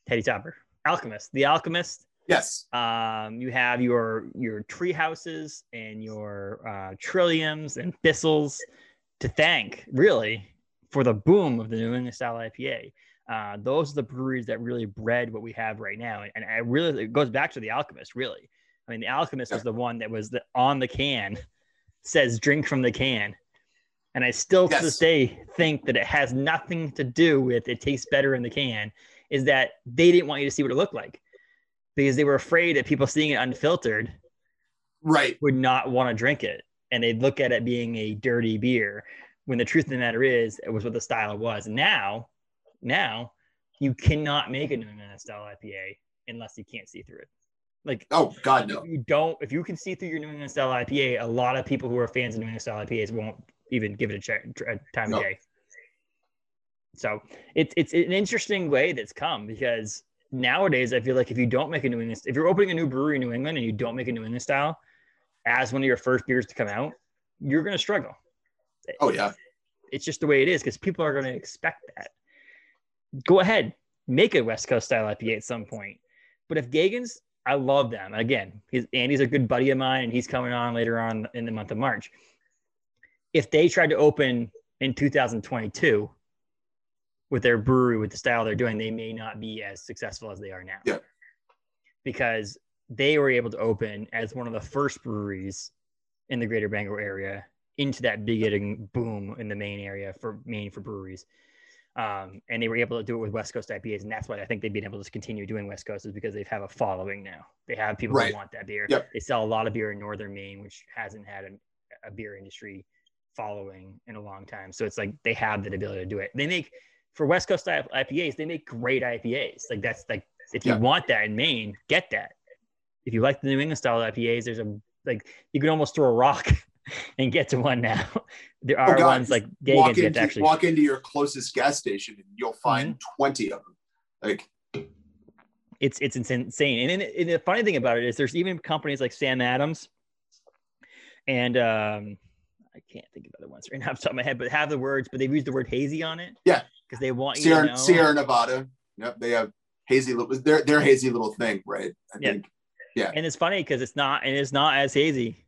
Heady Topper, Alchemist, The Alchemist. Yes. Um, you have your your tree houses and your uh, trilliums and thistles to thank really for the boom of the New England style IPA. Uh, those are the breweries that really bred what we have right now, and, and I really it goes back to the Alchemist. Really, I mean, the Alchemist was the one that was the, on the can says "drink from the can," and I still to this day think that it has nothing to do with it tastes better in the can. Is that they didn't want you to see what it looked like because they were afraid that people seeing it unfiltered Right. would not want to drink it and they'd look at it being a dirty beer when the truth of the matter is it was what the style was now now you cannot make a new england style ipa unless you can't see through it like Oh God, no. you don't if you can see through your new england style ipa a lot of people who are fans of new england style ipas won't even give it a, ch- a time No. of day so it's it's an interesting way that's come because nowadays I feel like if you don't make a New England, if you're opening a new brewery in New England and you don't make a New England style as one of your first beers to come out, you're going to struggle. Oh yeah. It's just the way it is because people are going to expect that. Go ahead, make a West Coast style IPA at some point. But if Geaghan's I love them. Again, he's, Andy's a good buddy of mine, and he's coming on later on in the month of March. If they tried to open in 2022 with their brewery with the style they're doing, they may not be as successful as they are now. Yeah. Because they were able to open as one of the first breweries in the greater Bangor area into that big boom in the main area for Maine for breweries. Um, and they were able to do it with West Coast IPAs, and that's why I think they've been able to continue doing West Coast is because they have a following now. They have people Right. who want that beer. Yep. They sell a lot of beer in northern Maine, which hasn't had a, a beer industry following in a long time. So it's like they have the ability to do it. They make for West Coast IPAs, they make great IPAs. Like that's like if you Yeah. want that in Maine, get that. If you like the New England style IPAs, there's a like you can almost throw a rock and get to one now. There are Oh, God. ones like walk Geaghan's you have into actually walk into your closest gas station and you'll find Mm-hmm. 20 of them. Like it's it's insane. And, and the funny thing about it is there's even companies like Sam Adams and um I can't think of other ones right now off the top of my head, but have the words, but they've used the word hazy on it. Yeah. Because they want you to Sierra know. Sierra Nevada. Yep, they have hazy little their their hazy little thing, right? I Yeah. think. and it's funny because it's not and it's not as hazy.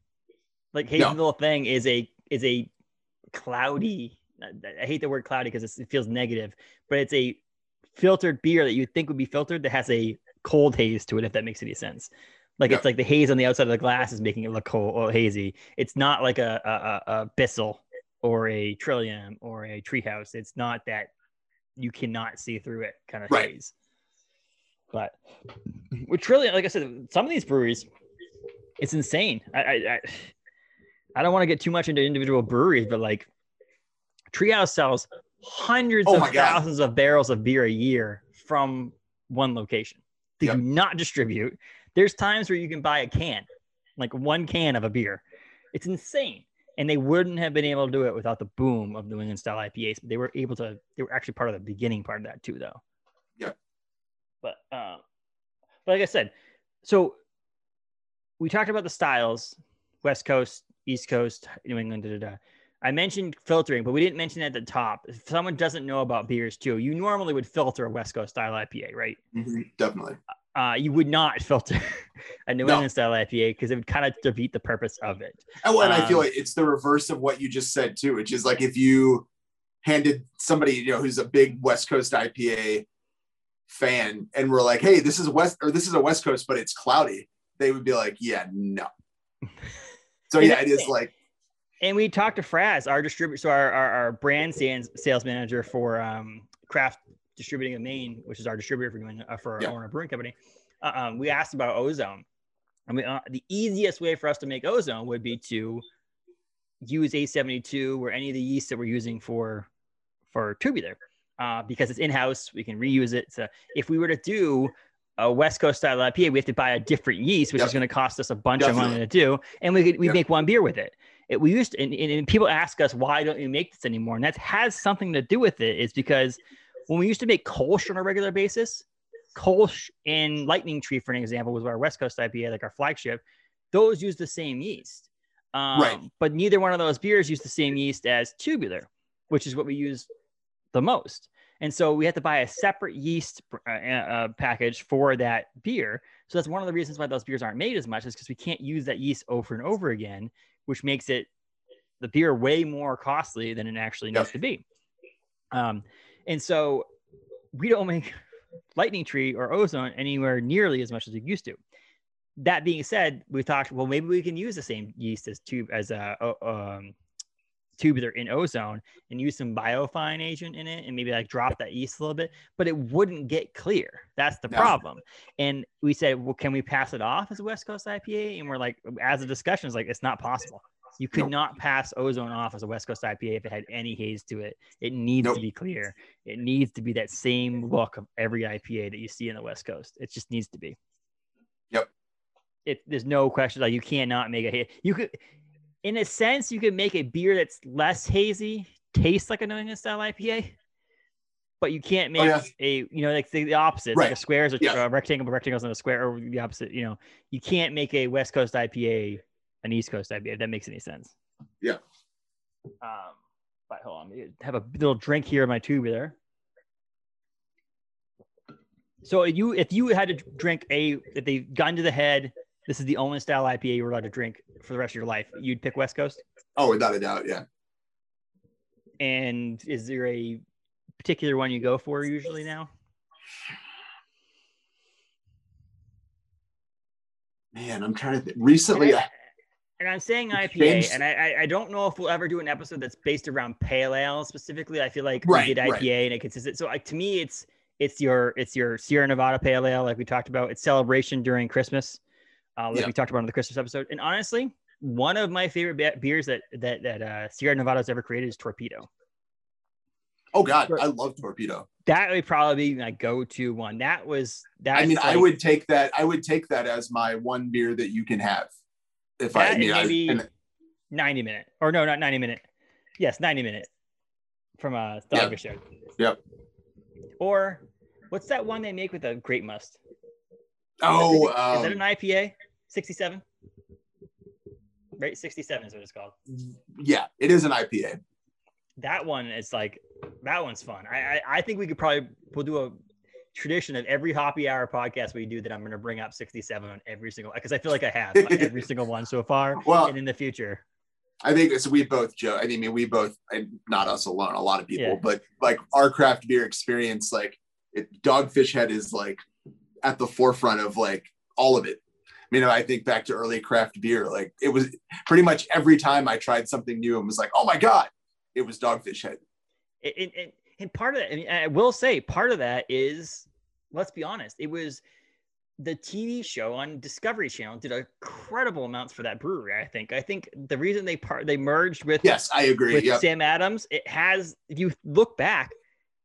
Like hazy No. little thing is a is a cloudy. I hate the word cloudy because it feels negative, but it's a filtered beer that you think would be filtered that has a cold haze to it. If that makes any sense, like Yeah. it's like the haze on the outside of the glass is making it look cold or hazy. It's not like a a, a, a Bissell or a Trillium or a Treehouse. It's not that you cannot see through it kind of Right. haze. But with Trillium, like I said, some of these breweries, it's insane. I I, I, I don't want to get too much into individual breweries, but like Treehouse sells hundreds Oh of my God. thousands of barrels of beer a year from one location. They Yep. do not distribute. There's times where you can buy a can, like one can of a beer. It's insane. And they wouldn't have been able to do it without the boom of New England style IPAs. But they were able to, they were actually part of the beginning part of that too, though. Yeah. But um, but like I said, so we talked about the styles, West Coast, East Coast, New England, da, da, da. I mentioned filtering, but we didn't mention at the top. If someone doesn't know about beers too, you normally would filter a West Coast style IPA, right? Mhm, definitely. Uh, you would not filter a New No. England style IPA because it would kind of defeat the purpose of it. Oh, and I feel Um, like it's the reverse of what you just said too, which is like if you handed somebody, you know, who's a big West Coast IPA fan and we're like, hey, this is West or this is a West Coast, but it's cloudy, they would be like, yeah, no. So yeah, it is like And we talked to Fraz, our distributor, so our, our, our brand sales, sales manager for um, Craft Distributing in Maine, which is our distributor for doing uh, for our Yeah. Orono brewing company. Uh, um, we asked about ozone. I mean, uh, the easiest way for us to make ozone would be to use A72 or any of the yeast that we're using for for tubular, uh, because it's in house. We can reuse it. So if we were to do a West Coast style IPA, we have to buy a different yeast, which Yep. is going to cost us a bunch of money to do, and we could we Yep. make one beer with it. It, we used to, and, and, and people ask us why don't you make this anymore, and that has something to do with it. Is because when we used to make Kolsch on a regular basis, Kolsch and Lightning Tree, for an example, was our West Coast IPA, like our flagship. Those use the same yeast, um, Right. But neither one of those beers use the same yeast as tubular, which is what we use the most. And so we had to buy a separate yeast uh, uh, package for that beer. So that's one of the reasons why those beers aren't made as much is because we can't use that yeast over and over again, which makes it the beer way more costly than it actually needs to be. Um, and so we don't make lightning tree or ozone anywhere nearly as much as we used to. That being said, we talked, well, maybe we can use the same yeast as tube as a o- um, tubular in ozone and use some biofine agent in it and maybe like drop that yeast a little bit, but it wouldn't get clear. That's the No. problem. And we said, well, can we pass it off as a West Coast IPA? And we're like, as a discussion, it's like it's not possible. You could Nope. not pass ozone off as a West Coast IPA if it had any haze to it. It needs Nope. to be clear. It needs to be that same look of every IPA that you see in the West Coast. It just needs to be. Yep. It there's no question like you cannot make a haze. You could, in a sense, you could make a beer that's less hazy taste like a New England style IPA, but you can't make Oh, yeah. a you know like the, the opposite. Like a Right. squares or Yeah. uh, rectangle, but rectangles in a square, or the opposite. You know, you can't make a West Coast IPA an East Coast IPA. If that makes any sense. Yeah. Um, but hold on, me have a little drink here in my tubular. So you, if you had to drink a, if they gun to the head, this is the only style IPA you were allowed to drink for the rest of your life. You'd pick West Coast. Oh, without a doubt, yeah. And is there a particular one you go for usually now? Man, I'm trying to think. Recently, I, and I'm saying IPA, and I, I don't know if we'll ever do an episode that's based around pale ale specifically. I feel like right, we did IPA right. and it consistent. So like to me, it's it's your it's your Sierra Nevada pale ale, like we talked about. It's celebration during Christmas, uh, like yeah. we talked about in the Christmas episode. And honestly, one of my favorite beers that that that uh, Sierra has ever created is Torpedo. Oh God, I love Torpedo. That would probably be my go-to one. That was that. I mean, like, I would take that. I would take that as my one beer that you can have. If I, I mean, maybe I, and, ninety minute or no, not ninety minute. Yes, ninety minute from a Dogfish yep. Yep. Or what's that one they make with a grape must? Oh, is, um, is that an IPA? Sixty-seven. Right, sixty-seven is what it's called. Yeah, it is an IPA. That one is like that one's fun. I, I, I think we could probably we'll do a tradition of every hoppy hour podcast we do that I'm going to bring up 67 on every single because I feel like I have on every single one so far. Well, and in the future. I think so. We both, Joe. I mean, we both, and not us alone, a lot of people, yeah. but like our craft beer experience, like it, Dogfish Head is like at the forefront of like all of it. I mean, I think back to early craft beer, like it was pretty much every time I tried something new and was like, oh my God, it was Dogfish Head. And, and, and part of that, I, mean, I will say, part of that is, let's be honest, it was the TV show on Discovery Channel did incredible amounts for that brewery. I think. I think the reason they part they merged with yes, I agree. With yep. Sam Adams, it has. If you look back,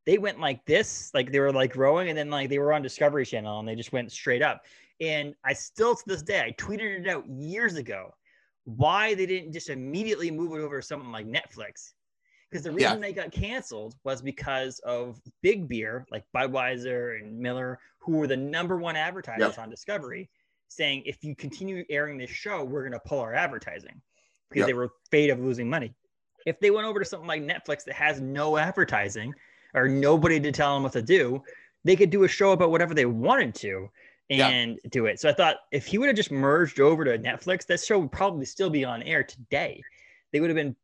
they went like this, like they were like growing, and then like they were on Discovery Channel, and they just went straight up. And I still to this day, I tweeted it out years ago, why they didn't just immediately move it over to something like Netflix because the reason yeah. they got canceled was because of big beer like Budweiser and Miller, who were the number one advertisers yep. on Discovery, saying if you continue airing this show, we're going to pull our advertising because yep. they were afraid of losing money. If they went over to something like Netflix that has no advertising or nobody to tell them what to do, they could do a show about whatever they wanted to and do it. So I thought if he would have just merged over to Netflix, that show would probably still be on air today. They would have been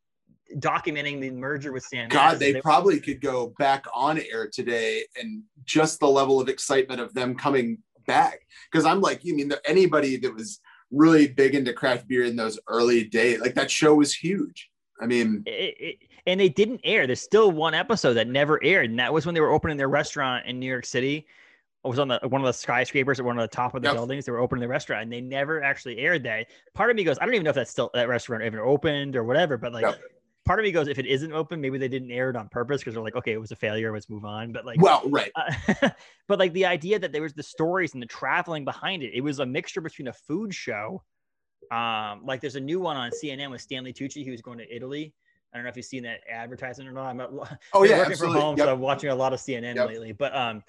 documenting the merger with Sam. God, they, they probably were... could go back on air today, and just the level of excitement of them coming back. Because I'm like, you mean anybody that was really big into craft beer in those early days, like that show was huge. I mean, it, it, and they didn't air. There's still one episode that never aired, and that was when they were opening their restaurant in New York City. It was on the one of the skyscrapers at one of the top of the yep. buildings. They were opening the restaurant, and they never actually aired that. Part of me goes, I don't even know if that's still that restaurant ever opened or whatever. But like, yep part of me goes, if it isn't open, maybe they didn't air it on purpose because they're like, okay, it was a failure, let's move on. But like, well, right. Uh, but like the idea that there was the stories and the traveling behind it, it was a mixture between a food show. Um, like there's a new one on CNN with Stanley Tucci, who was going to Italy. I don't know if you've seen that advertisement or not. I'm not, oh yeah, working absolutely. from home, yep. so I'm watching a lot of CNN yep. lately. But um,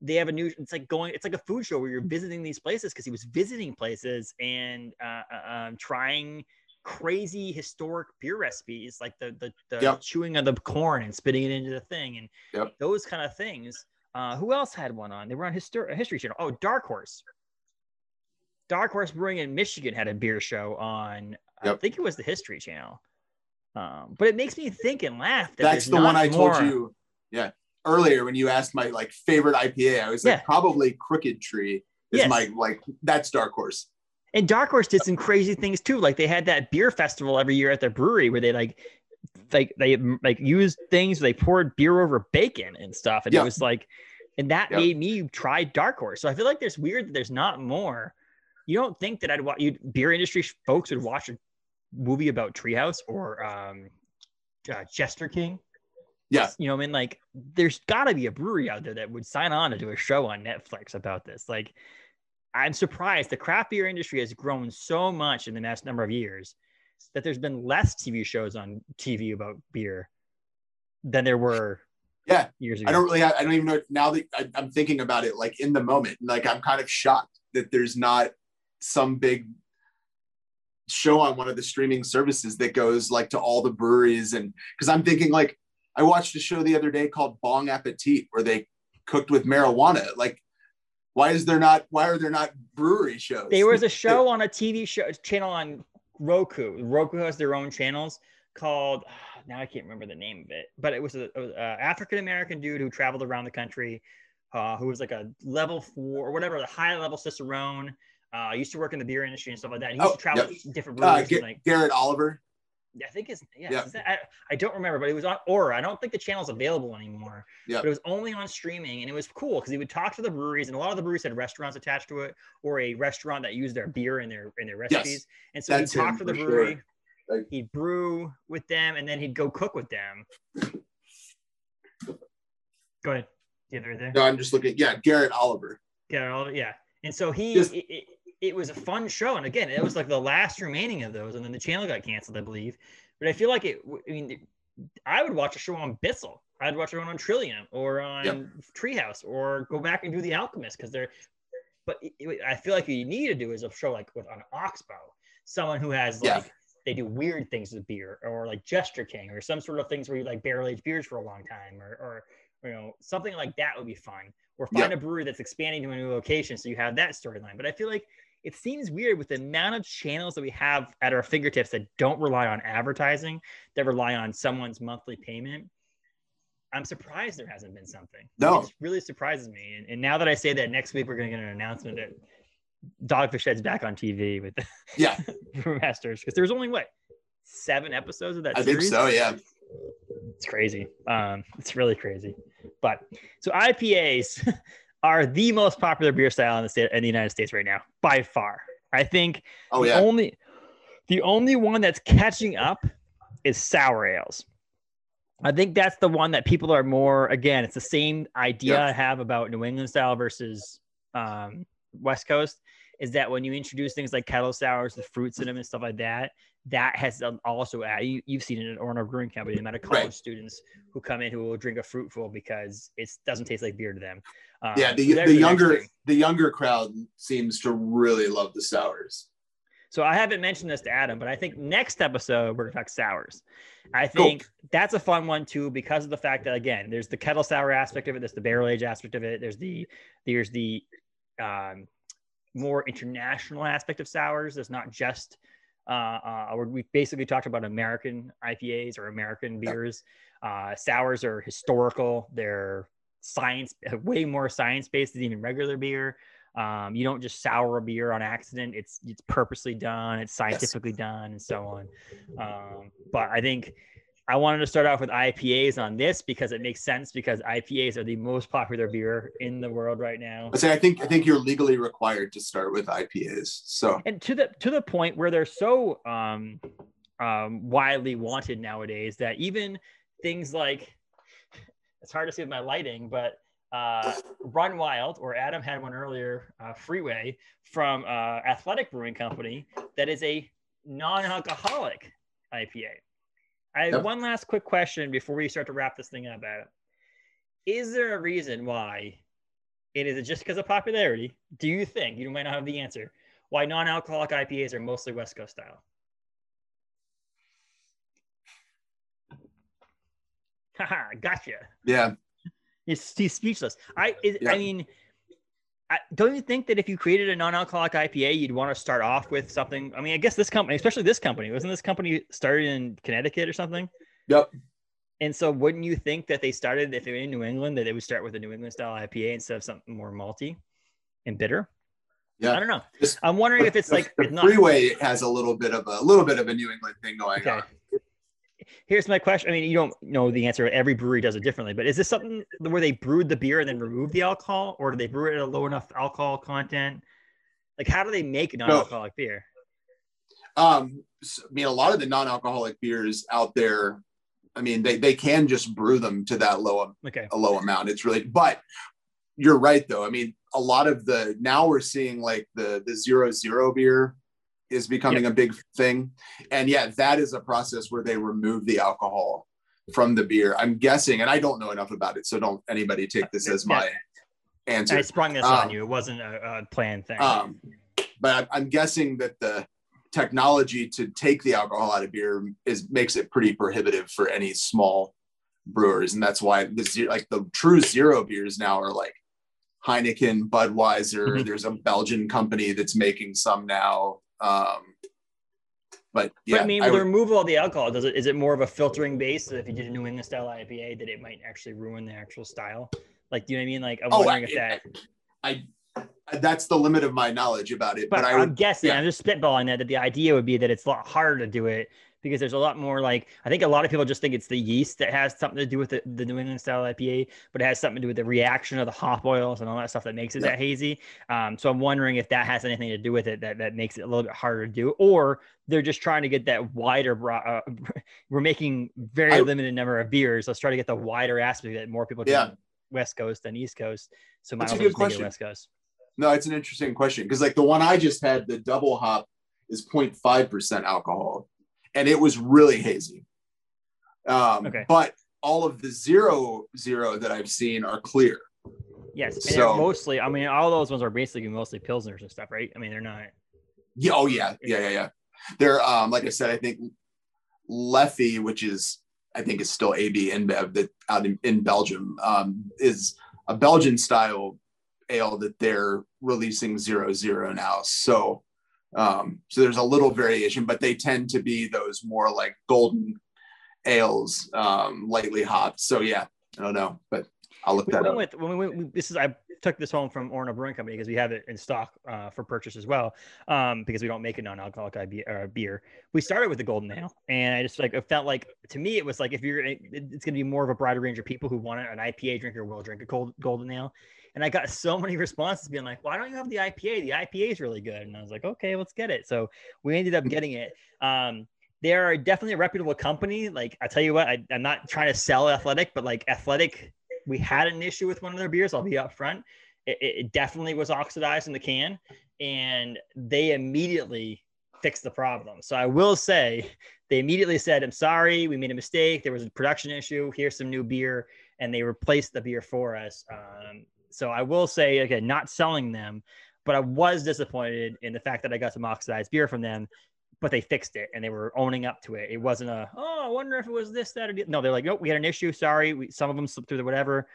they have a new. It's like going. It's like a food show where you're visiting these places because he was visiting places and uh, uh um, trying crazy historic beer recipes, like the the, the yep. chewing of the corn and spitting it into the thing, and yep. those kind of things. Uh, who else had one on? They were on History History Channel. Oh, Dark Horse. Dark Horse Brewing in Michigan had a beer show on. Yep. I think it was the History Channel. Um, but it makes me think and laugh. That That's the one I more... told you. Yeah, earlier when you asked my like favorite IPA, I was like yeah. probably Crooked Tree is yes. my like that's Dark Horse. And Dark Horse did some crazy things too. Like they had that beer festival every year at their brewery where they like like they like used things they poured beer over bacon and stuff. And it was like and that yep. made me try Dark Horse. So I feel like there's weird that there's not more. You don't think that I'd want you beer industry folks would watch a movie about Treehouse or um uh, Jester King? Yeah. You know, I mean, like, there's got to be a brewery out there that would sign on to do a show on Netflix about this. Like, I'm surprised the craft beer industry has grown so much in the last number of years that there's been less TV shows on TV about beer than there were yeah years ago. I don't really I don't even know now that I, am thinking about it like in the moment like I'm kind of shocked that there's not some big show on one of the streaming services that goes like to all the breweries and because I'm thinking like I watched a show the other day called Bong Appetit where they cooked with marijuana like why is there not why are there not brewery shows? There was a show on a TV show channel on Roku. Roku has their own channels called now I can't remember the name of it, but it was a, a African American dude who traveled around the country, uh, who was like a level four or whatever, the high level cicerone. Uh, used to work in the beer industry and stuff like that. He used Oh, to travel yep. to different uh, breweries. And, like Garrett Oliver. I think it's yeah. Yeah. I, I don't remember, but it was on Aura. I don't think the channel's available anymore. Yeah. But it was only on streaming, and it was cool because he would talk to the breweries, and a lot of the breweries had restaurants attached to it, or a restaurant that used their beer in their in their recipes. And so he'd talk to the brewery, sure. Like- he'd brew with them, and then he'd go cook with them. Go ahead. You right there? No, I'm just looking. Yeah, Garrett Oliver. Garrett it, yeah. And so he, Just- it, it, it was a fun show, and again, it was like the last remaining of those, and then the channel got canceled, I believe. But I feel like it. I mean, I would watch a show on Bissell. I'd watch one on Trillium or on Yep. Treehouse, or go back and do The Alchemist because they're. But it- it- I feel like what you need to do is a show like with on Oxbow, someone who has Yeah. like they do weird things with beer, or like Jester King, or some sort of things where you like barrel aged beers for a long time, or or you know something like that would be fun. Or find Yeah. a brewery that's expanding to a new location, so you have that storyline. But I feel like it seems weird with the amount of channels that we have at our fingertips that don't rely on advertising, that rely on someone's monthly payment. I'm surprised there hasn't been something. No. It really surprises me. And, and now that I say that next week we're going to get an announcement that Dogfish Head's back on TV with the Yeah, Brewmasters because there's only what seven episodes of that I think so. Yeah. It's crazy. Um, it's really crazy. But so IPAs are the most popular beer style in the state in the United States right now, by far. I think Oh the yeah. only the only one that's catching up is sour ales. I think that's the one that people are more again, it's the same idea Yeah. I have about New England style versus um, West Coast is that when you introduce things like kettle sours, the fruits in them and stuff like that, that has um, also you, you've seen it at Orono Brewing Company, the amount of college Right. students who come in who will drink a fruitful because it doesn't taste like beer to them. Um, yeah, the, the younger the younger crowd seems to really love the sours. So I haven't mentioned this to Adam, but I think next episode we're gonna talk sours. I Cool. think that's a fun one too because of the fact that again, there's the kettle sour aspect of it, there's the barrel age aspect of it, there's the there's the um, more international aspect of sours. There's not just uh, uh, we basically talked about American IPAs or American beers. Uh, sours are historical. They're science, way more science based than even regular beer. Um, you don't just sour a beer on accident. It's it's purposely done. It's scientifically done, and so on. Um, but I think I wanted to start off with IPAs on this because it makes sense because IPAs are the most popular beer in the world right now. I say I think I think you're legally required to start with IPAs. So and to the to the point where they're so um, um, widely wanted nowadays that even things like it's hard to see with my lighting, but uh, Run Wild or Adam had one earlier, uh, Freeway from uh, Athletic Brewing Company that is a non-alcoholic IPA. I have Yep. one last quick question before we start to wrap this thing up. Adam. Is there a reason why it is it just because of popularity? Do you think you might not have the answer? Why non-alcoholic IPAs are mostly West Coast style? Haha, gotcha. yeah, He's, he's speechless. I is, Yeah. I mean, I, don't you think that if you created a non-alcoholic IPA, you'd want to start off with something? I mean, I guess this company, especially this company, wasn't this company started in Connecticut or something? yep. And so, wouldn't you think that they started if they were in New England that they would start with a New England style IPA instead of something more malty and bitter? Yeah. I don't know. Just- I'm wondering if it's The- like the it's not. freeway has a little bit of a little bit of a New England thing going Okay. on. Here's my question. I mean, you don't know the answer. Every brewery does it differently, but is this something where they brewed the beer and then remove the alcohol, or do they brew it at a low enough alcohol content? Like, how do they make non-alcoholic beer? Um, so, I mean, a lot of the non-alcoholic beers out there, I mean, they they can just brew them to that low Okay. a low amount. It's really, but you're right though. I mean, a lot of the now we're seeing like the the zero zero beer is becoming a big thing, and yeah, that is a process where they remove the alcohol from the beer. I'm guessing, and I don't know enough about it, so don't anybody take this as my answer. I sprung this on Um, you. It wasn't a, a planned thing. Um, but I'm- guessing that the technology to take the alcohol out of beer is makes it pretty prohibitive for any small brewers, and that's why ze- like the true zero beers now are like Heineken, Budweiser. Mhm. There's a Belgian company that's making some now. Um, but But I mean, I with the removal of the alcohol, does it is it more of a filtering base? So if you did a New England style IPA, that it might actually ruin the actual style? Like, do you know what I mean? Like, I'm Oh, wondering I- if that. I, that's the limit of my knowledge about it. But, But, I I'm would, guessing, yeah. I'm just spitballing that, that the idea would be that it's a lot harder to do it because there's a lot more like, I think a lot of people just think it's the yeast that has something to do with the, the New England style IPA, but it has something to do with the reaction of the hop oils and all that stuff that makes it Yeah. that hazy. Um, so I'm wondering if that has anything to do with it that, that makes it a little bit harder to do, or they're just trying to get that wider, uh, we're making very I- limited number of beers. Let's try to get the wider aspect that more people Yeah. West Coast than East Coast. So might That's a good just make it question. West Coast. no, it's an interesting question because like the one I just had, the double hop is 0.5% alcohol and it was really hazy. Um, Okay. But all of the zero zero that I've seen are clear. Yes, and So- mostly. I mean, all those ones are basically mostly pilsners and stuff, right? I mean, they're not. Yeah. Oh yeah. Yeah. Yeah. Yeah. They're um like I said, I think Leffe, which is I think is still AB InBev that out in, in Belgium, um, is a Belgian style ale that they're releasing zero zero now. So um, so there's a little variation, but they tend to be those more like golden ales, um, lightly hopped. So yeah, I don't know, but I'll look We that went up. with when we, we this is I took this home from Orono Brewing Company because we have it in stock uh, for purchase as well. Um, because we don't make a non-alcoholic IB, uh, beer. We started with the Golden Ale, and I just like it felt like to me it was like if you're it's going to be more of a broader range of people who want an IPA drinker will drink a cold Golden Ale. And I got so many responses being like, "Why don't you have the IPA? The IPA is really good." And I was like, "Okay, let's get it." So we ended up getting it. Um, they are definitely a reputable company. Like I tell you what, I, I'm not trying to sell Athletic, but like Athletic, we had an issue with one of their beers. I'll be upfront. It, it it definitely was oxidized in the can, and they immediately fixed the problem. So I will say they immediately said, "I'm sorry, we made a mistake. There was a production issue. Here's some new beer," and they replaced the beer for us. Um, so I will say again, not selling them, but I was disappointed in the fact that I got some oxidized beer from them. But they fixed it and they were owning up to it. It wasn't a oh, I wonder if it was this, that, or the-" no. They're like, nope, we had an issue. Sorry, we, some of them slipped through the whatever,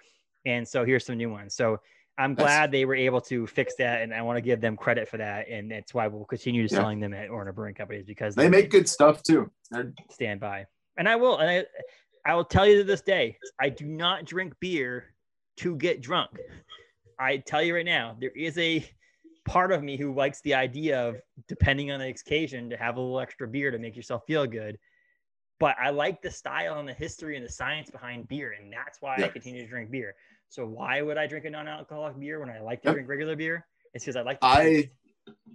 and so here's some new ones. So I'm glad they were able to fix that, and I want to give them credit for that. And that's why we'll continue Yeah. selling them at Orono Brewing Companies because They make good stuff too. They're- stand by. And I will, and I, I will tell you to this day, I do not drink beer to get drunk. I tell you right now, there is a part of me who likes the idea of, depending on the occasion, to have a little extra beer to make yourself feel good. But I like the style and the history and the science behind beer, and that's why I continue to drink beer. So why would I drink a non-alcoholic beer when I like to Yep. drink regular beer? It's because I like. To I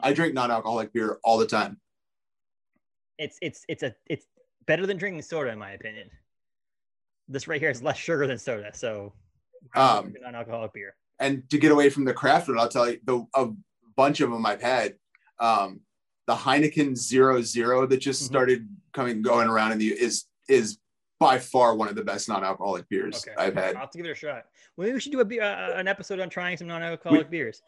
I drink non-alcoholic beer all the time. it's it's it's a it's better than drinking soda in my opinion. This right here is less sugar than soda, so Um, non-alcoholic beer. and to get away from the craft one, I'll tell you the a bunch of them I've had. Um, the Heineken Zero Zero that just Mhm. started coming going around in the is is by far one of the best non-alcoholic beers Okay, I've had. I'll have to give it a shot. Maybe we should do a, be- uh, an episode on trying some non-alcoholic beers.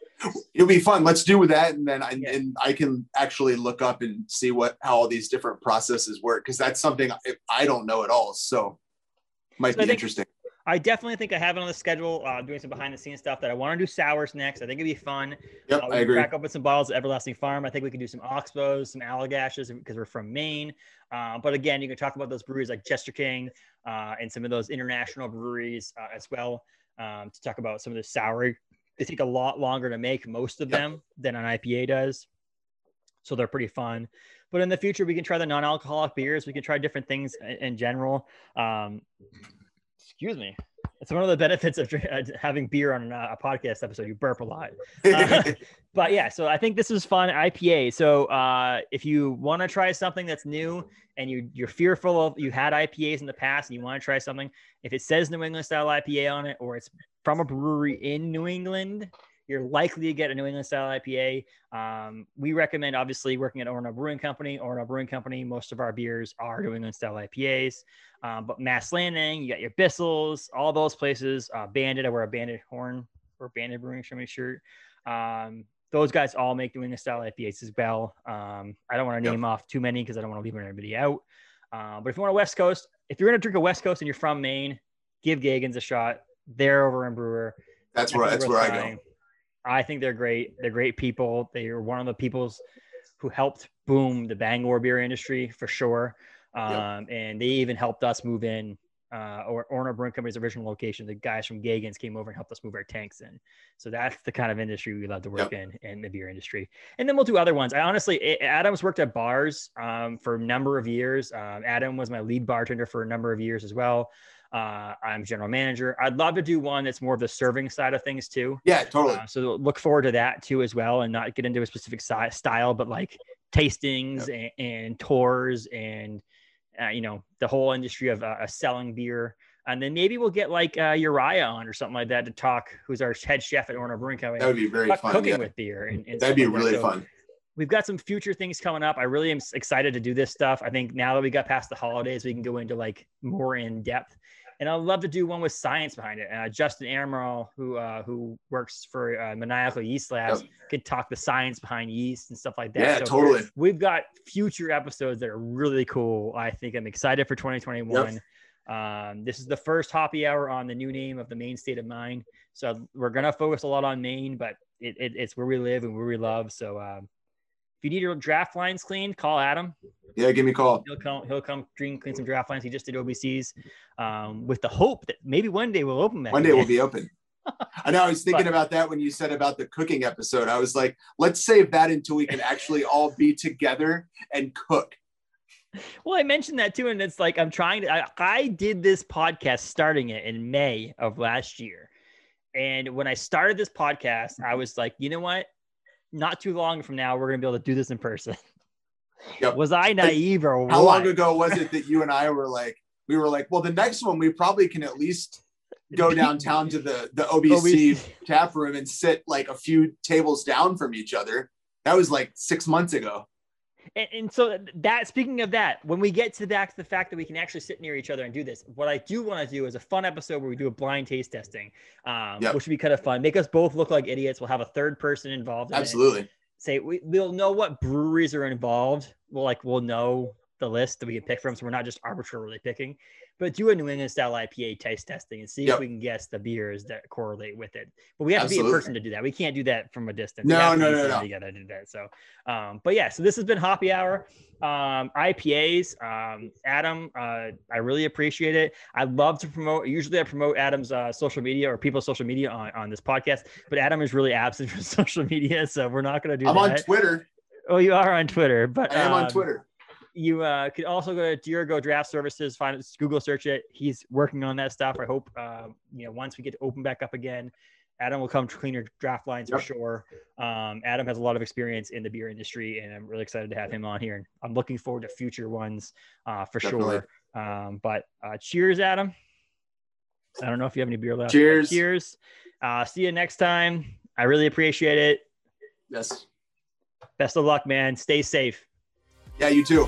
It'll be fun. Let's do that, and then I, Yeah. and I can actually look up and see what how all these different processes work because that's something I, I don't know at all. So might So be think- interesting. I definitely think I have it on the schedule, uh, doing some behind-the-scenes stuff that I want to do sours next. I think it'd be fun. Yep, Uh, we I can agree. Crack open some bottles of Everlasting Farm. I think we could do some Oxbows, some Allagashes because we're from Maine. Uh, but again, you can talk about those breweries like Jester King uh, and some of those international breweries uh, as well um, to talk about some of the sour. They take a lot longer to make, most of Yep. them, than an IPA does. So they're pretty fun. But in the future, we can try the non-alcoholic beers. We can try different things in, in general. Um, excuse me. It's one of the benefits of uh, having beer on a, a podcast episode. You burp a lot. Uh, but yeah, so I think this is fun IPA. So uh, if you want to try something that's new and you you're fearful of you had IPAs in the past and you want to try something, if it says New England style IPA on it or it's from a brewery in New England, you're likely to get a New England style IPA. Um, we recommend obviously working at Orono Brewing Company. Orono Brewing Company, most of our beers are New England style IPAs. Um, but Mast Landing, you got your Bissell's, all those places. Uh, Bandit, I wear a Bandit horn or Bandit Brewing me shirt. Um, those guys all make New England style IPAs as well. Um, I don't want to Yep. name off too many because I don't want to leave anybody out. Uh, but if you want a West Coast, if you're going to drink a West Coast and you're from Maine, give Geaghan's a shot. They're over in Brewer. that's where that's where I go. I think they're great. They're great people. They are one of the people's who helped boom the Bangor beer industry for sure. Um, yep. And they even helped us move in uh, or Orono Brewing Company's original location. The guys from Geaghan's came over and helped us move our tanks in. So that's the kind of industry we love to work yep. in, in the beer industry. And then we'll do other ones. I honestly, Adam's worked at bars um, for a number of years. Um, Adam was my lead bartender for a number of years as well. Uh, I'm general manager. I'd love to do one that's more of the serving side of things too. Yeah, totally. Uh, so look forward to that too as well, and not get into a specific si- style, but like tastings yep. and, and, tours and uh, you know the whole industry of uh, selling beer. And then maybe we'll get like uh, Uriah on or something like that to talk. Who's our head chef at Orono Brewing Company? That would be very fun. Cooking yeah. with beer, and, and that'd be really so, fun we've got some future things coming up. I really am excited to do this stuff. I think now that we got past the holidays, we can go into like more in depth and I'd love to do one with science behind it. Uh, Justin Amaral, who uh, who works for uh, Maniacal Yeast Labs, yep. could talk the science behind yeast and stuff like that. Yeah, so totally. We've got future episodes that are really cool. I think I'm excited for 2021. Yep. Um, this is the first hoppy hour on the new name of the Maine state of mind. So we're gonna focus a lot on Maine, but it, it, it's where we live and where we love. So um, you need your draft lines cleaned, call Adam. Yeah, give me a call. He'll come. He'll come clean, clean some draft lines. He just did OBCs, um, with the hope that maybe one day we'll open that. One day we'll be open. I know. I was thinking but, about that when you said about the cooking episode. I was like, let's save that until we can actually all be together and cook. Well, I mentioned that too, and it's like I'm trying to. I, I did this podcast starting it in May of last year, and when I started this podcast, I was like, you know what? Not too long from now, we're going to be able to do this in person. Yep. Was I naive or what? How long ago was it that you and I were like, we were like, well, the next one we probably can at least go downtown to the the OBC, OBC tap room and sit like a few tables down from each other. That was like six months ago. And, and, so that speaking of that, when we get to that, to the fact that we can actually sit near each other and do this, what I do want to do is a fun episode where we do a blind taste testing, um, yep. which would be kind of fun. Make us both look like idiots. We'll have a third person involved. In Absolutely. It. Say we, we'll know what breweries are involved. We'll like we'll know the list that we can pick from, so we're not just arbitrarily picking but do a New England style IPA taste testing and see yep. if we can guess the beers that correlate with it. But we have Absolutely. to be in person to do that. We can't do that from a distance. No, no, no, no. Together to do that. So, um, but yeah, so this has been Hoppy Hour, um, IPAs. Um, Adam, uh, I really appreciate it. I love to promote. Usually, I promote Adam's uh, social media or people's social media on, on this podcast, but Adam is really absent from social media, so we're not going to do that. I'm that. on Twitter. Oh, you are on Twitter, but I am on um, Twitter you uh, could also go to Dirigo Draft Services, find it, Google search it. He's working on that stuff. I hope uh, you know once we get to open back up again, Adam will come to clean your draft lines yep. for sure. Um, Adam has a lot of experience in the beer industry, and I'm really excited to have him on here. And I'm looking forward to future ones uh, for Definitely. sure. Um, but uh, cheers, Adam. I don't know if you have any beer left. Cheers. Cheers. Uh, see you next time. I really appreciate it. Yes. Best of luck, man. Stay safe. Yeah, you too.